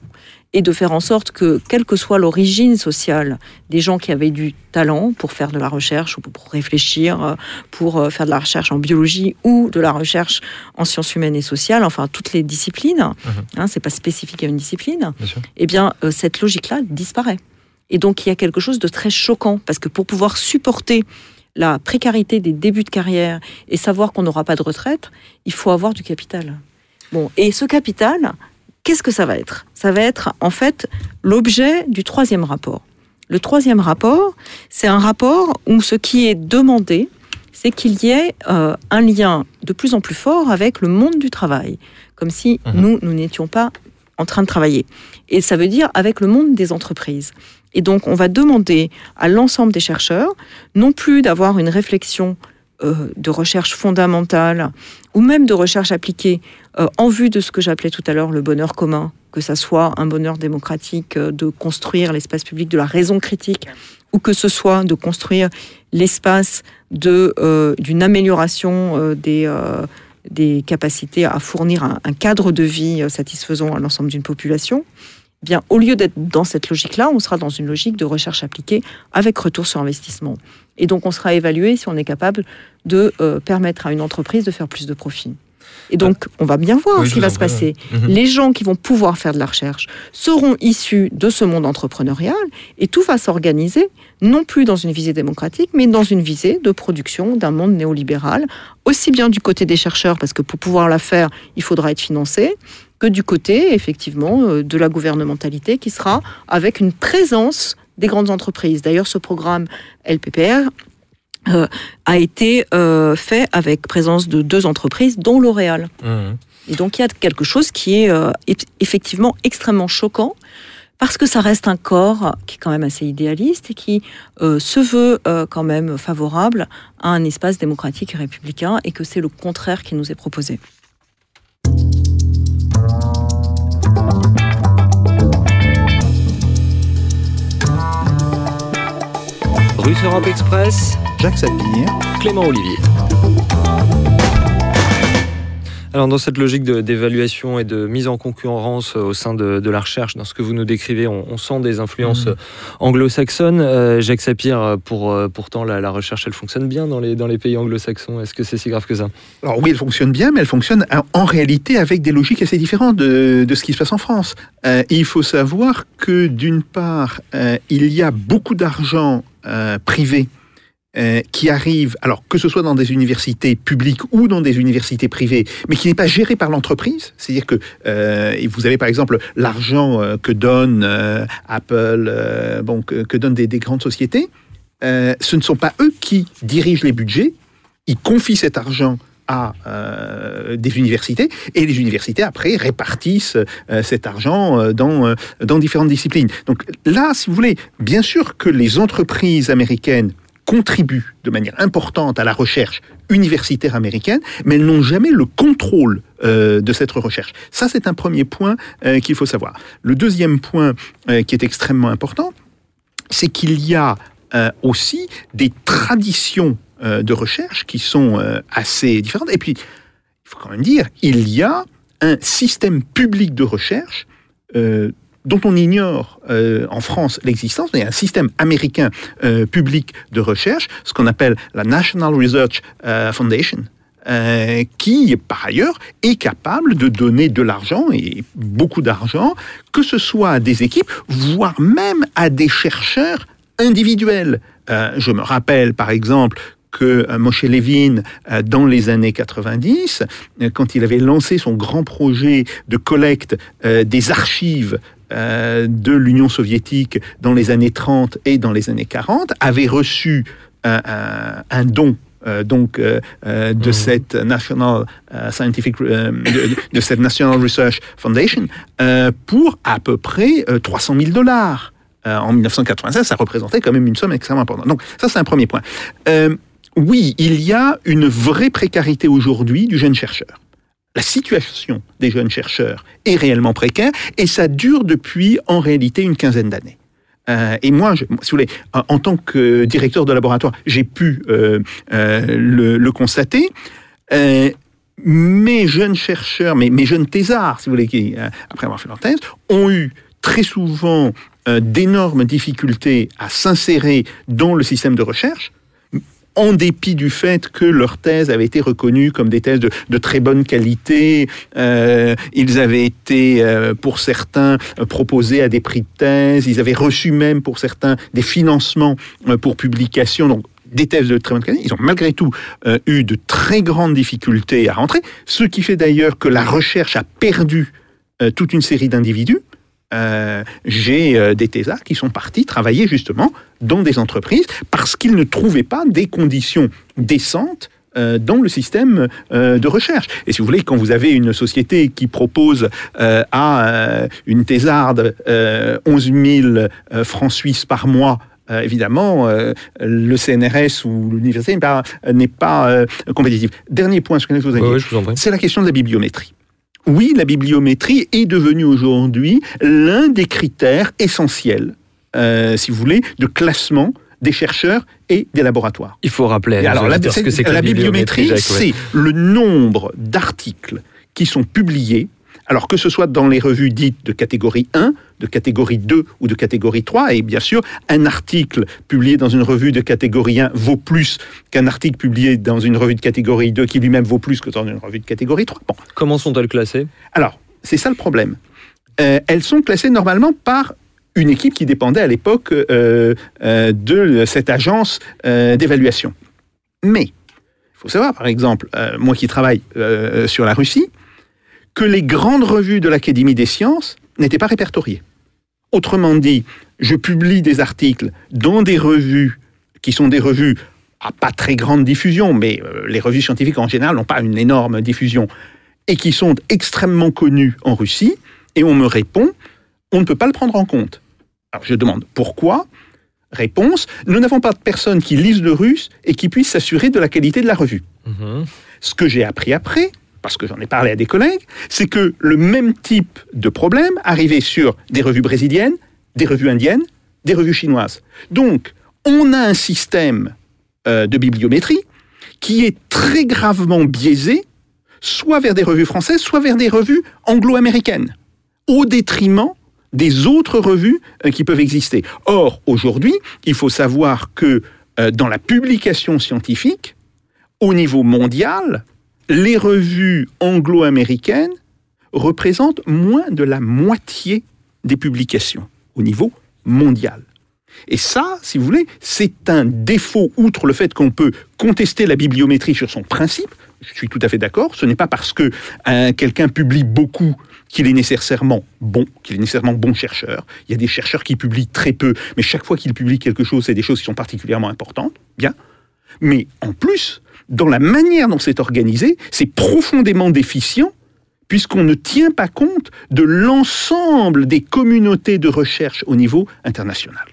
et de faire en sorte que, quelle que soit l'origine sociale des gens qui avaient du talent pour faire de la recherche ou pour réfléchir, euh, pour euh, faire de la recherche en biologie ou de la recherche en sciences humaines et sociales, enfin toutes les disciplines, mhm. hein, c'est pas spécifique à une discipline, eh bien euh, cette logique-là disparaît. Et donc il y a quelque chose de très choquant parce que pour pouvoir supporter la précarité des débuts de carrière et savoir qu'on n'aura pas de retraite, il faut avoir du capital. Bon, et ce capital, Qu'est-ce que ça va être? Ça va être en fait l'objet du troisième rapport. Le troisième rapport, c'est un rapport où ce qui est demandé, c'est qu'il y ait euh, un lien de plus en plus fort avec le monde du travail, comme si mhm. nous, nous n'étions pas en train de travailler. Et ça veut dire avec le monde des entreprises. Et donc, on va demander à l'ensemble des chercheurs, non plus d'avoir une réflexion euh, de recherche fondamentale ou même de recherche appliquée euh, en vue de ce que j'appelais tout à l'heure le bonheur commun, que ça soit un bonheur démocratique euh, de construire l'espace public de la raison critique ou que ce soit de construire l'espace d'une amélioration des capacités à fournir un, cadre de vie satisfaisant à l'ensemble d'une population, eh bien, au lieu d'être dans cette logique-là, on sera dans une logique de recherche appliquée avec retour sur investissement. Et donc, on sera évalué si on est capable de euh, permettre à une entreprise de faire plus de profit. Et donc, on va bien voir ce qui va se passer. Mhm. Les gens qui vont pouvoir faire de la recherche seront issus de ce monde entrepreneurial et tout va s'organiser non plus dans une visée démocratique, mais dans une visée de production d'un monde néolibéral, aussi bien du côté des chercheurs, parce que pour pouvoir la faire, il faudra être financé, que du côté, effectivement, euh, de la gouvernementalité qui sera avec une présence des grandes entreprises. D'ailleurs, ce programme LPPR euh, a été euh, fait avec présence de deux entreprises, dont L'Oréal. Mmh. Et donc il y a quelque chose qui est euh, effectivement extrêmement choquant parce que ça reste un corps qui est quand même assez idéaliste et qui se veut quand même favorable à un espace démocratique et républicain et que c'est le contraire qui nous est proposé. Russe Europe Express, Jacques Sapir, Clément Olivier. Alors dans cette logique d'évaluation et de mise en concurrence euh, au sein de, la recherche, dans ce que vous nous décrivez, on, sent des influences mmh. anglo-saxonnes. Euh, Jacques Sapir, pour, euh, pourtant la, recherche, elle fonctionne bien dans les, dans les pays anglo-saxons. Est-ce que c'est si grave que ça? Alors oui, elle fonctionne bien, mais elle fonctionne en réalité avec des logiques assez différentes de, de ce qui se passe en France. il faut savoir que d'une part, il y a beaucoup d'argent privé euh, qui arrive, alors que ce soit dans des universités publiques ou dans des universités privées, mais qui n'est pas géré par l'entreprise. C'est-à-dire que euh, vous avez par exemple l'argent euh, que donne Apple, bon, que, que donnent des, des, grandes sociétés. ce ne sont pas eux qui dirigent les budgets. Ils confient cet argent à des universités et les universités après répartissent cet argent dans, dans différentes disciplines. Donc là, si vous voulez, bien sûr que les entreprises américaines contribuent de manière importante à la recherche universitaire américaine, mais elles n'ont jamais le contrôle euh, de cette recherche. Ça, c'est un premier point euh, qu'il faut savoir. Le deuxième point euh, qui est extrêmement important, c'est qu'il y a aussi des traditions de recherche qui sont assez différentes. Et puis, il faut quand même dire, il y a un système public de recherche dont on ignore euh, en France l'existence, mais un système américain euh, public de recherche, ce qu'on appelle la National Research euh, Foundation, qui, par ailleurs, est capable de donner de l'argent, et beaucoup d'argent, que ce soit à des équipes, voire même à des chercheurs individuels. je me rappelle, par exemple, que Moshe Levin, dans les années 90, quand il avait lancé son grand projet de collecte des archives euh, de l'Union soviétique dans les années 30 et dans les années 40 avait reçu un, don euh, donc euh, de mmh. cette National Scientific de, cette National Research Foundation pour à peu près 300 000 dollars. En 1996 ça représentait quand même une somme extrêmement importante. Donc ça c'est un premier point oui il y a une vraie précarité aujourd'hui du jeune chercheur la situation des jeunes chercheurs est réellement précaire et ça dure depuis en réalité une quinzaine d'années. Euh, et moi, je, si vous voulez, en, tant que directeur de laboratoire, j'ai pu euh, euh, le, constater. mes jeunes chercheurs, mes, jeunes thésards, si vous voulez, après avoir fait leur thèse, ont eu très souvent d'énormes difficultés à s'insérer dans le système de recherche en dépit du fait que leurs thèses avaient été reconnues comme des thèses de, très bonne qualité. Euh, ils avaient été, euh, pour certains, proposés à des prix de thèse. Ils avaient reçu même, pour certains, des financements euh, pour publication. Donc, des thèses de très bonne qualité. Ils ont malgré tout eu de très grandes difficultés à rentrer, ce qui fait d'ailleurs que la recherche a perdu toute une série d'individus. Euh, j'ai euh, des thésards qui sont partis travailler justement dans des entreprises parce qu'ils ne trouvaient pas des conditions décentes euh, dans le système de recherche. Et si vous voulez, quand vous avez une société qui propose à une thésarde 11 000 francs suisses par mois évidemment, le CNRS ou l'université n'est pas, compétitif. Dernier point, ce que je vous dire, c'est la question de la bibliométrie oui, la bibliométrie est devenue aujourd'hui l'un des critères essentiels, euh, si vous voulez, de classement des chercheurs et des laboratoires. Il faut rappeler. alors, la, ce que c'est la, bibliométrie, c'est le nombre d'articles qui sont publiés alors que ce soit dans les revues dites de catégorie 1, de catégorie 2 ou de catégorie 3, et bien sûr, un article publié dans une revue de catégorie 1 vaut plus qu'un article publié dans une revue de catégorie 2 qui lui-même vaut plus que dans une revue de catégorie 3. Bon. Comment sont-elles classées? Alors, c'est ça le problème. Euh, elles sont classées normalement par une équipe qui dépendait à l'époque euh, euh, de cette agence d'évaluation. Mais, il faut savoir, par exemple, moi qui travaille sur la Russie, que les grandes revues de l'Académie des sciences n'étaient pas répertoriées. Autrement dit, je publie des articles dans des revues qui sont des revues à pas très grande diffusion, mais euh, les revues scientifiques en général n'ont pas une énorme diffusion. et qui sont extrêmement connus en Russie, et on me répond, on ne peut pas le prendre en compte. Alors je demande pourquoi Réponse, nous n'avons pas de personnes qui lisent le russe et qui puissent s'assurer de la qualité de la revue. Mhm. Ce que j'ai appris après, parce que j'en ai parlé à des collègues, c'est que le même type de problème arrivait sur des revues brésiliennes, des revues indiennes, des revues chinoises. Donc, on a un système euh, de bibliométrie qui est très gravement biaisé, soit vers des revues françaises, soit vers des revues anglo-américaines, au détriment des autres revues euh, qui peuvent exister. Or, aujourd'hui, il faut savoir que euh, dans la publication scientifique, au niveau mondial, les revues anglo-américaines représentent moins de la moitié des publications au niveau mondial. Et ça, si vous voulez, c'est un défaut, outre le fait qu'on peut contester la bibliométrie sur son principe, je suis tout à fait d'accord, ce n'est pas parce que euh, quelqu'un publie beaucoup qu'il est nécessairement bon, qu'il est nécessairement bon chercheur. Il y a des chercheurs qui publient très peu, mais chaque fois qu'ils publient quelque chose, c'est des choses qui sont particulièrement importantes, bien. Mais en plus, dans la manière dont c'est organisé, c'est profondément déficient puisqu'on ne tient pas compte de l'ensemble des communautés de recherche au niveau international.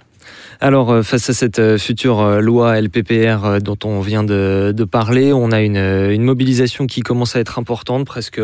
Alors, euh, face à cette euh, future euh, loi LPPR dont on vient de, parler, on a une, mobilisation qui commence à être importante, presque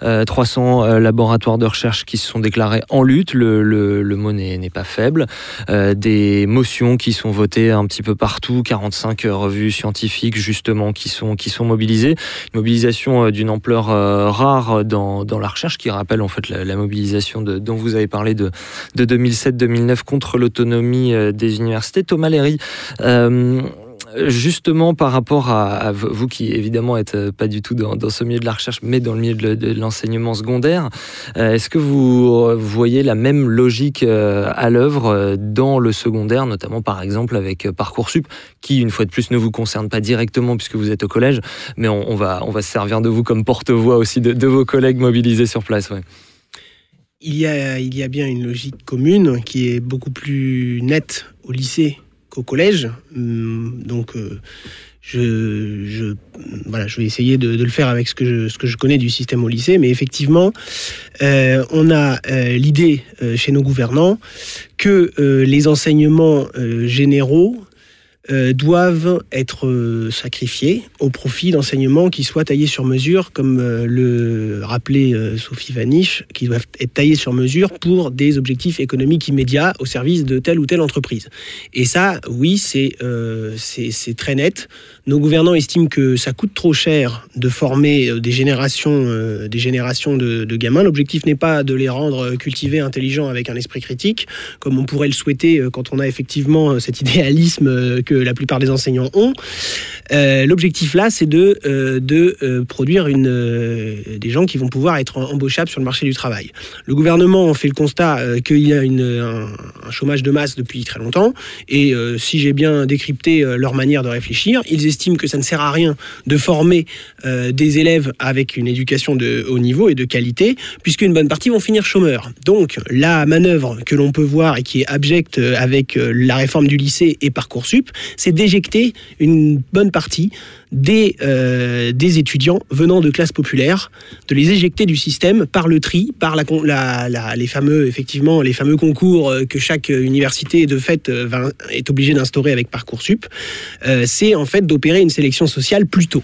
300 laboratoires de recherche qui se sont déclarés en lutte, le, mot n'est pas faible, des motions qui sont votées un petit peu partout, 45 revues scientifiques justement qui sont, mobilisées, une mobilisation d'une ampleur rare dans, la recherche qui rappelle en fait la, mobilisation dont vous avez parlé de, de 2007-2009 contre l'autonomie des universités. Thomas Léry, euh, justement par rapport à, vous qui évidemment êtes euh, pas du tout dans, ce milieu de la recherche, mais dans le milieu de, l'enseignement secondaire, euh, est-ce que vous voyez la même logique à l'œuvre dans le secondaire, notamment par exemple avec Parcoursup, qui une fois de plus ne vous concerne pas directement puisque vous êtes au collège, mais on, va, on va se servir de vous comme porte-voix aussi de, vos collègues mobilisés sur place. Ouais il y, a, il y a bien une logique commune qui est beaucoup plus nette au lycée qu'au collège. Hum, donc, euh, je, je, voilà, je vais essayer de, le faire avec ce que, je, ce que je connais du système au lycée. Mais effectivement, euh, on a euh, l'idée chez nos gouvernants que les enseignements généraux euh, doivent être euh, sacrifiés au profit d'enseignements qui soient taillés sur mesure, comme euh, le rappelait Sophie Vanish, qui doivent être taillés sur mesure pour des objectifs économiques immédiats au service de telle ou telle entreprise. Et ça, oui, c'est c'est très net. Nos gouvernants estiment que ça coûte trop cher de former des générations, des générations de, de gamins. L'objectif n'est pas de les rendre cultivés, intelligents, avec un esprit critique, comme on pourrait le souhaiter quand on a effectivement cet idéalisme que la plupart des enseignants ont. Euh, l'objectif là, c'est de, euh, de euh, produire une, des gens qui vont pouvoir être embauchables sur le marché du travail. Le gouvernement fait le constat qu'il y a une, un, chômage de masse depuis très longtemps, et si j'ai bien décrypté leur manière de réfléchir, ils estiment que ça ne sert à rien de former des élèves avec une éducation de haut niveau et de qualité, puisqu'une bonne partie vont finir chômeurs. Donc la manœuvre que l'on peut voir et qui est abjecte avec la réforme du lycée et Parcoursup, c'est d'éjecter une bonne partie des, euh, des étudiants venant de classes populaires, de les éjecter du système par le tri, par les fameux effectivement les fameux concours euh, que chaque université de fait euh, est obligée d'instaurer avec parcoursup. c'est en fait d'opérer une sélection sociale plus tôt.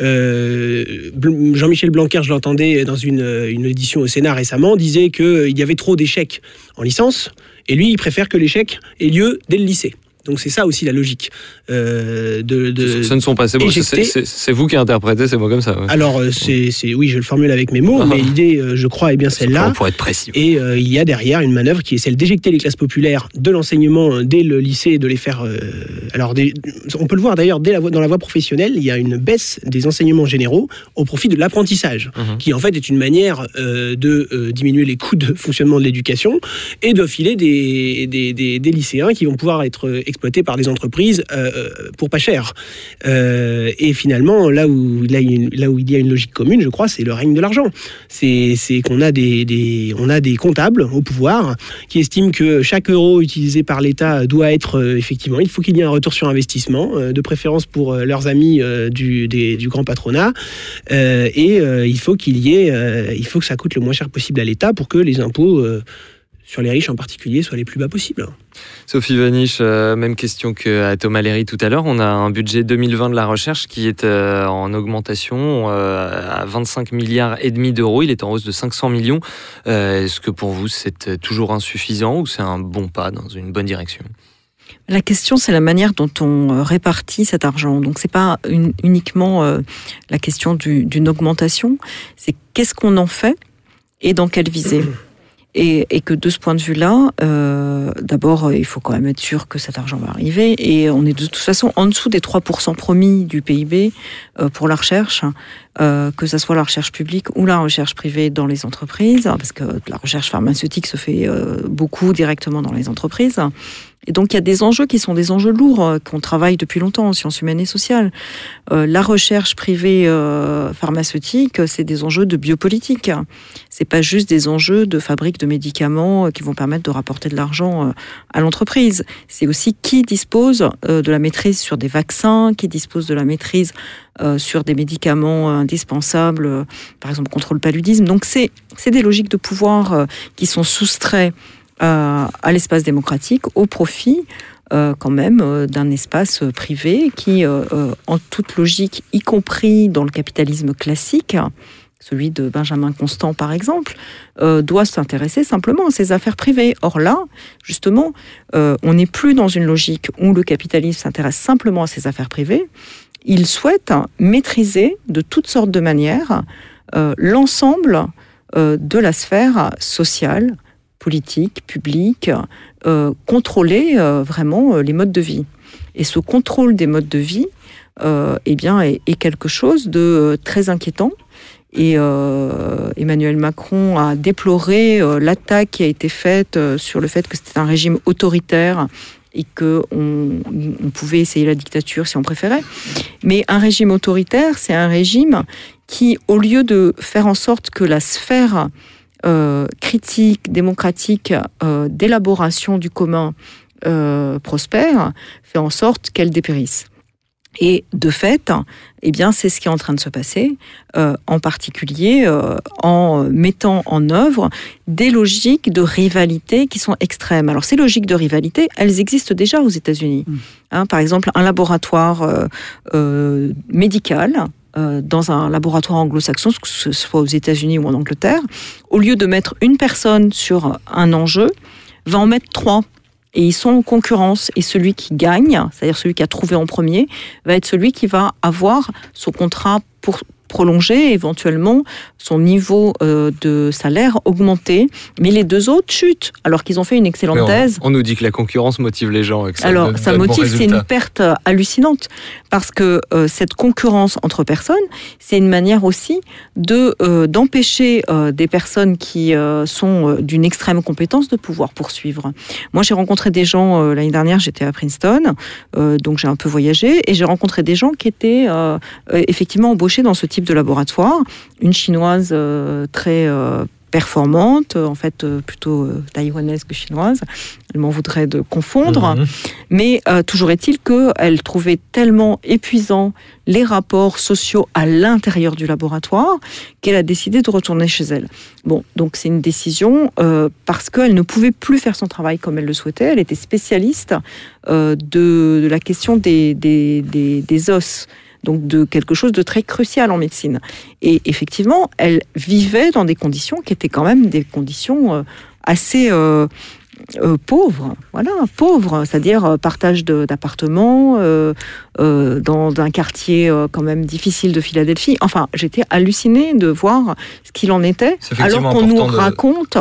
Jean-Michel Blanquer, je l'entendais dans une, une édition au Sénat récemment, disait qu'il y avait trop d'échecs en licence, et lui, il préfère que l'échec ait lieu dès le lycée. Donc c'est ça aussi la logique. Euh, de, de, ce ne sont pas ces mots, c'est vous qui interprétez ces mots comme ça. Alors euh, c'est oui, je le formule avec mes mots, mais l'idée, euh, je crois, est bien celle-là. Pour être précis. Et il y a derrière une manœuvre qui est celle d'éjecter les classes populaires de l'enseignement dès le lycée et de les faire. alors on peut le voir d'ailleurs dès dans la voie professionnelle, il y a une baisse des enseignements généraux au profit de l'apprentissage, mhm. qui en fait est une manière de diminuer les coûts de fonctionnement de l'éducation et de filer des, des, des, des lycéens qui vont pouvoir être exploitées par des entreprises pour pas cher. et finalement, là où, là, où il y a une logique commune, je crois, c'est le règne de l'argent. C'est qu'on a des, on a des comptables au pouvoir qui estiment que chaque euro utilisé par l'État doit être effectivement, il faut qu'il y ait un retour sur investissement, de préférence pour leurs amis du, du grand patronat. et il faut qu'il y ait, il faut que ça coûte le moins cher possible à l'État pour que les impôts euh, sur les riches en particulier soient les plus bas possibles. Sophie Vaniche, euh, même question que Thomas Léry tout à l'heure. On a un budget 2020 de la recherche qui est euh, en augmentation à 25 milliards et demi d'euros. Il est en hausse de 500 millions. Est-ce que pour vous c'est toujours insuffisant ou c'est un bon pas dans une bonne direction? La question, c'est la manière dont on répartit cet argent. Donc, c'est pas uniquement la question d'une augmentation, c'est qu'est-ce qu'on en fait et dans quelle visée? Et, et, que de ce point de vue-là, euh, d'abord, il faut quand même être sûr que cet argent va arriver. Et on est de toute façon en dessous des 3% promis du PIB euh, pour la recherche, euh, que ce soit la recherche publique ou la recherche privée dans les entreprises, parce que la recherche pharmaceutique se fait euh, beaucoup directement dans les entreprises. Et donc il y a des enjeux qui sont des enjeux lourds euh, qu'on travaille depuis longtemps en sciences humaines et sociales. Euh, la recherche privée euh, pharmaceutique, c'est des enjeux de biopolitique. C'est pas juste des enjeux de fabrique de médicaments qui vont permettre de rapporter de l'argent à l'entreprise. C'est aussi qui dispose de la maîtrise sur des vaccins, qui dispose de la maîtrise sur des médicaments indispensables, par exemple contre le paludisme. Donc c'est des logiques de pouvoir qui sont soustraits euh, à l'espace démocratique au profit euh, quand même euh, d'un espace privé qui, en toute logique, y compris dans le capitalisme classique, celui de Benjamin Constant par exemple, doit s'intéresser simplement à ses affaires privées. Or là, justement, on n'est plus dans une logique où le capitalisme s'intéresse simplement à ses affaires privées. Il souhaite maîtriser de toutes sortes de manières l'ensemble de la sphère sociale, politique, publique, euh, contrôler euh, vraiment euh, les modes de vie. Et ce contrôle des modes de vie, eh bien, est, quelque chose de très inquiétant. Et Emmanuel Macron a déploré l'attaque qui a été faite sur le fait que c'était un régime autoritaire et qu'on on pouvait essayer la dictature si on préférait. Mais un régime autoritaire, c'est un régime qui, au lieu de faire en sorte que la sphère critique, démocratique, euh, d'élaboration du commun euh, prospère, fait en sorte qu'elle dépérisse. Et de fait, eh bien, c'est ce qui est en train de se passer, en particulier en mettant en œuvre des logiques de rivalité qui sont extrêmes. Alors, ces logiques de rivalité, elles existent déjà aux États-Unis. Mmh. Hein, par exemple, un laboratoire médical euh, dans un laboratoire anglo-saxon, que ce soit aux États-Unis ou en Angleterre, au lieu de mettre une personne sur un enjeu, va en mettre trois. Et ils sont en concurrence. Et celui qui gagne, c'est-à-dire celui qui a trouvé en premier, va être celui qui va avoir son contrat pour, prolonger, éventuellement son niveau euh, de salaire augmenter. Mais les deux autres chutent, alors qu'ils ont fait une excellente thèse. On nous dit que la concurrence motive les gens. ça alors, ça motive, c'est une perte hallucinante, parce que euh, cette concurrence entre personnes, c'est une manière aussi de euh, d'empêcher des personnes qui sont d'une extrême compétence de pouvoir poursuivre. Moi, j'ai rencontré des gens l'année dernière, j'étais à Princeton, donc j'ai un peu voyagé, et j'ai rencontré des gens qui étaient effectivement embauchés dans ce type de laboratoire, une chinoise euh, très euh, performante, en fait euh, plutôt taïwanaise que chinoise. Elle m'en voudrait de confondre. Mhm. Mais toujours est-il qu'elle trouvait tellement épuisant les rapports sociaux à l'intérieur du laboratoire qu'elle a décidé de retourner chez elle. Bon, donc c'est une décision parce qu'elle ne pouvait plus faire son travail comme elle le souhaitait. Elle était spécialiste de, la question des, des, des os donc de quelque chose de très crucial en médecine. Et effectivement, elle vivait dans des conditions qui étaient quand même des conditions euh, assez euh, euh, pauvres, voilà, pauvres, c'est-à-dire partage d'appartements dans un quartier quand même difficile de Philadelphie. Enfin, j'étais hallucinée de voir ce qu'il en était, alors qu'on nous raconte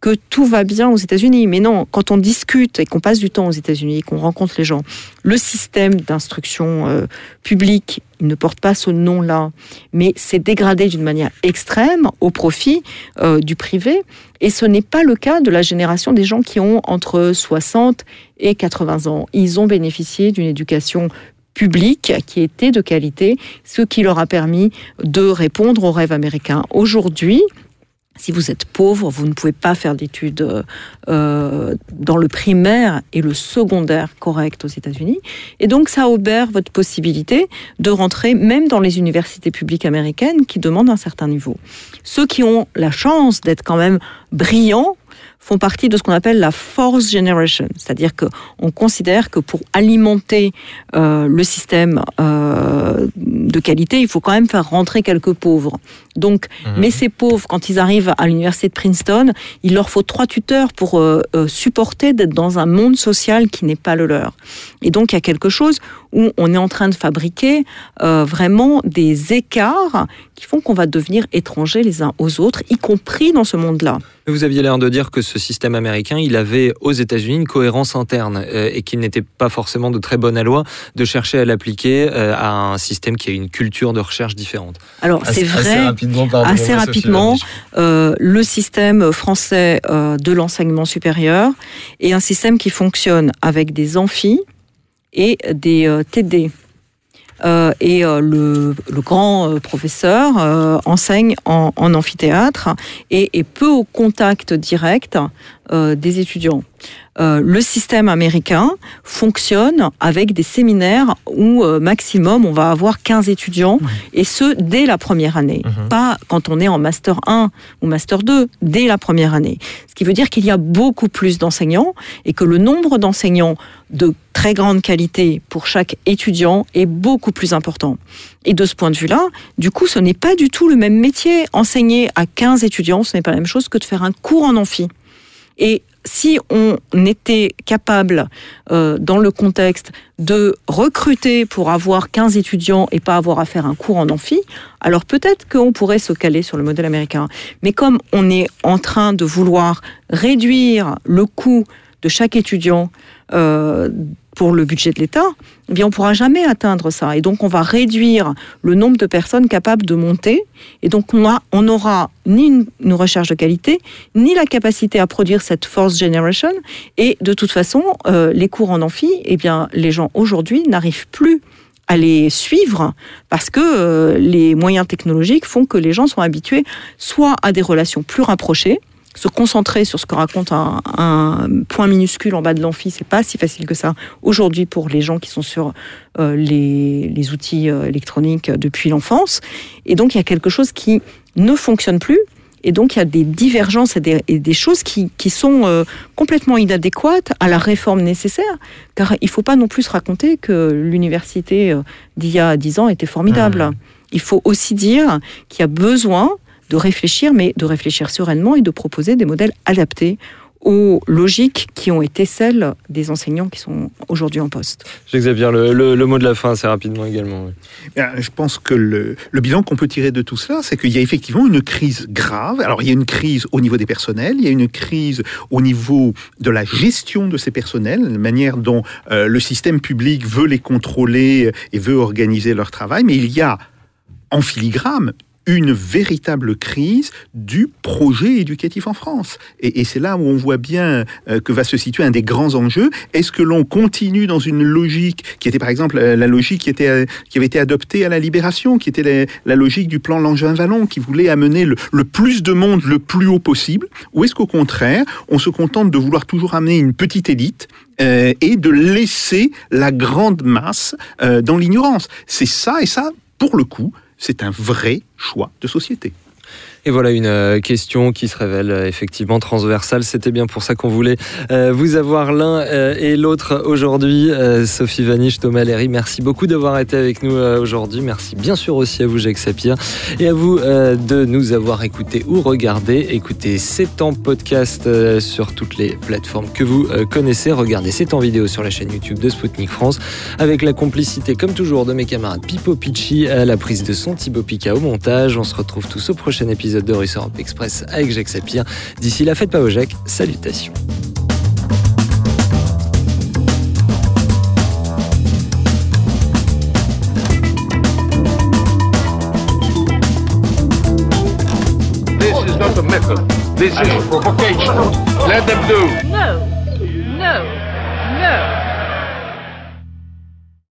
que tout va bien aux États-Unis. Mais non, quand on discute et qu'on passe du temps aux États-Unis, qu'on rencontre les gens, le système d'instruction euh, publique, il ne porte pas ce nom-là, mais c'est dégradé d'une manière extrême au profit euh, du privé. Et ce n'est pas le cas de la génération des gens qui ont entre 60 et 80 ans. Ils ont bénéficié d'une éducation publique qui était de qualité, ce qui leur a permis de répondre aux rêves américains. Aujourd'hui, si vous êtes pauvre, vous ne pouvez pas faire d'études euh, dans le primaire et le secondaire correct aux États-Unis. Et donc, ça obère votre possibilité de rentrer même dans les universités publiques américaines qui demandent un certain niveau. Ceux qui ont la chance d'être quand même brillants font partie de ce qu'on appelle la force generation, c'est-à-dire que on considère que pour alimenter euh, le système euh, de qualité, il faut quand même faire rentrer quelques pauvres. Donc, mhm. mais ces pauvres, quand ils arrivent à l'université de Princeton, il leur faut trois tuteurs pour euh, supporter d'être dans un monde social qui n'est pas le leur. Et donc, il y a quelque chose où on est en train de fabriquer vraiment des écarts qui font qu'on va devenir étrangers les uns aux autres, y compris dans ce monde-là. Vous aviez l'air de dire que ce système américain, il avait aux États-Unis une cohérence interne euh, et qu'il n'était pas forcément de très bonne loi de chercher à l'appliquer euh, à un système qui a une culture de recherche différente. Alors c'est vrai, assez rapidement, assez rapidement euh, le système français de l'enseignement supérieur est un système qui fonctionne avec des amphis et des TD. Euh, et euh, le, grand euh, professeur enseigne en, amphithéâtre et est peu au contact direct des étudiants. Euh, le système américain fonctionne avec des séminaires où euh, maximum on va avoir 15 étudiants et ce dès la première année. Mhm. Pas quand on est en master 1 ou master 2, dès la première année. Ce qui veut dire qu'il y a beaucoup plus d'enseignants et que le nombre d'enseignants de très grande qualité pour chaque étudiant est beaucoup plus important. Et de ce point de vue-là, du coup, ce n'est pas du tout le même métier. Enseigner à 15 étudiants, ce n'est pas la même chose que de faire un cours en amphi. Et si on était capable, euh, dans le contexte, de recruter pour avoir 15 étudiants et pas avoir à faire un cours en amphi, alors peut-être qu'on pourrait se caler sur le modèle américain. Mais comme on est en train de vouloir réduire le coût de chaque étudiant euh, pour le budget de l'État, eh bien on ne pourra jamais atteindre ça. Et donc on va réduire le nombre de personnes capables de monter. Et donc on n'aura ni une, recherche de qualité, ni la capacité à produire cette force generation. Et de toute façon, euh, les cours en amphi, eh bien les gens aujourd'hui n'arrivent plus à les suivre parce que euh, les moyens technologiques font que les gens sont habitués soit à des relations plus rapprochées, se concentrer sur ce que raconte un, point minuscule en bas de l'amphi, c'est pas si facile que ça aujourd'hui pour les gens qui sont sur euh, les, outils euh, électroniques depuis l'enfance. Et donc il y a quelque chose qui ne fonctionne plus. Et donc il y a des divergences et des, choses qui, sont euh, complètement inadéquates à la réforme nécessaire. Car il ne faut pas non plus raconter que l'université d'il y a dix ans était formidable. Mmh. Il faut aussi dire qu'il y a besoin de réfléchir, mais de réfléchir sereinement et de proposer des modèles adaptés aux logiques qui ont été celles des enseignants qui sont aujourd'hui en poste. J'exagère le, le, mot de la fin assez rapidement également. Je pense que le, le bilan qu'on peut tirer de tout cela, c'est qu'il y a effectivement une crise grave. Alors il y a une crise au niveau des personnels, il y a une crise au niveau de la gestion de ces personnels, la manière dont euh, le système public veut les contrôler et veut organiser leur travail, mais il y a en filigrane une véritable crise du projet éducatif en France. Et, c'est là où on voit bien euh, que va se situer un des grands enjeux. Est-ce que l'on continue dans une logique qui était par exemple euh, la logique qui, était, euh, qui avait été adoptée à la Libération, qui était la, logique du plan Langevin-Vallon, qui voulait amener le, plus de monde le plus haut possible Ou est-ce qu'au contraire, on se contente de vouloir toujours amener une petite élite et de laisser la grande masse dans l'ignorance? C'est ça, et ça, pour le coup, c'est un vrai choix de société. Et voilà une euh, question qui se révèle euh, effectivement transversale. C'était bien pour ça qu'on voulait euh, vous avoir l'un et l'autre aujourd'hui. Sophie Vaniche, Thomas Léry, merci beaucoup d'avoir été avec nous aujourd'hui. Merci bien sûr aussi à vous, Jacques Sapir, et à vous de nous avoir écoutés ou regardés. Écoutez, c'est en podcast sur toutes les plateformes que vous connaissez. Regardez, c'est en vidéo sur la chaîne YouTube de Spoutnik France, avec la complicité, comme toujours, de mes camarades Pipo Picci à la prise de son, Thibaut Pica au montage. On se retrouve tous au prochain épisode épisode de Russe Europe Express avec Jacques Sapir. D'ici là, faites pas au Jacques. Salutations. This is not a method. This is provocation. Let them do. No, no, no.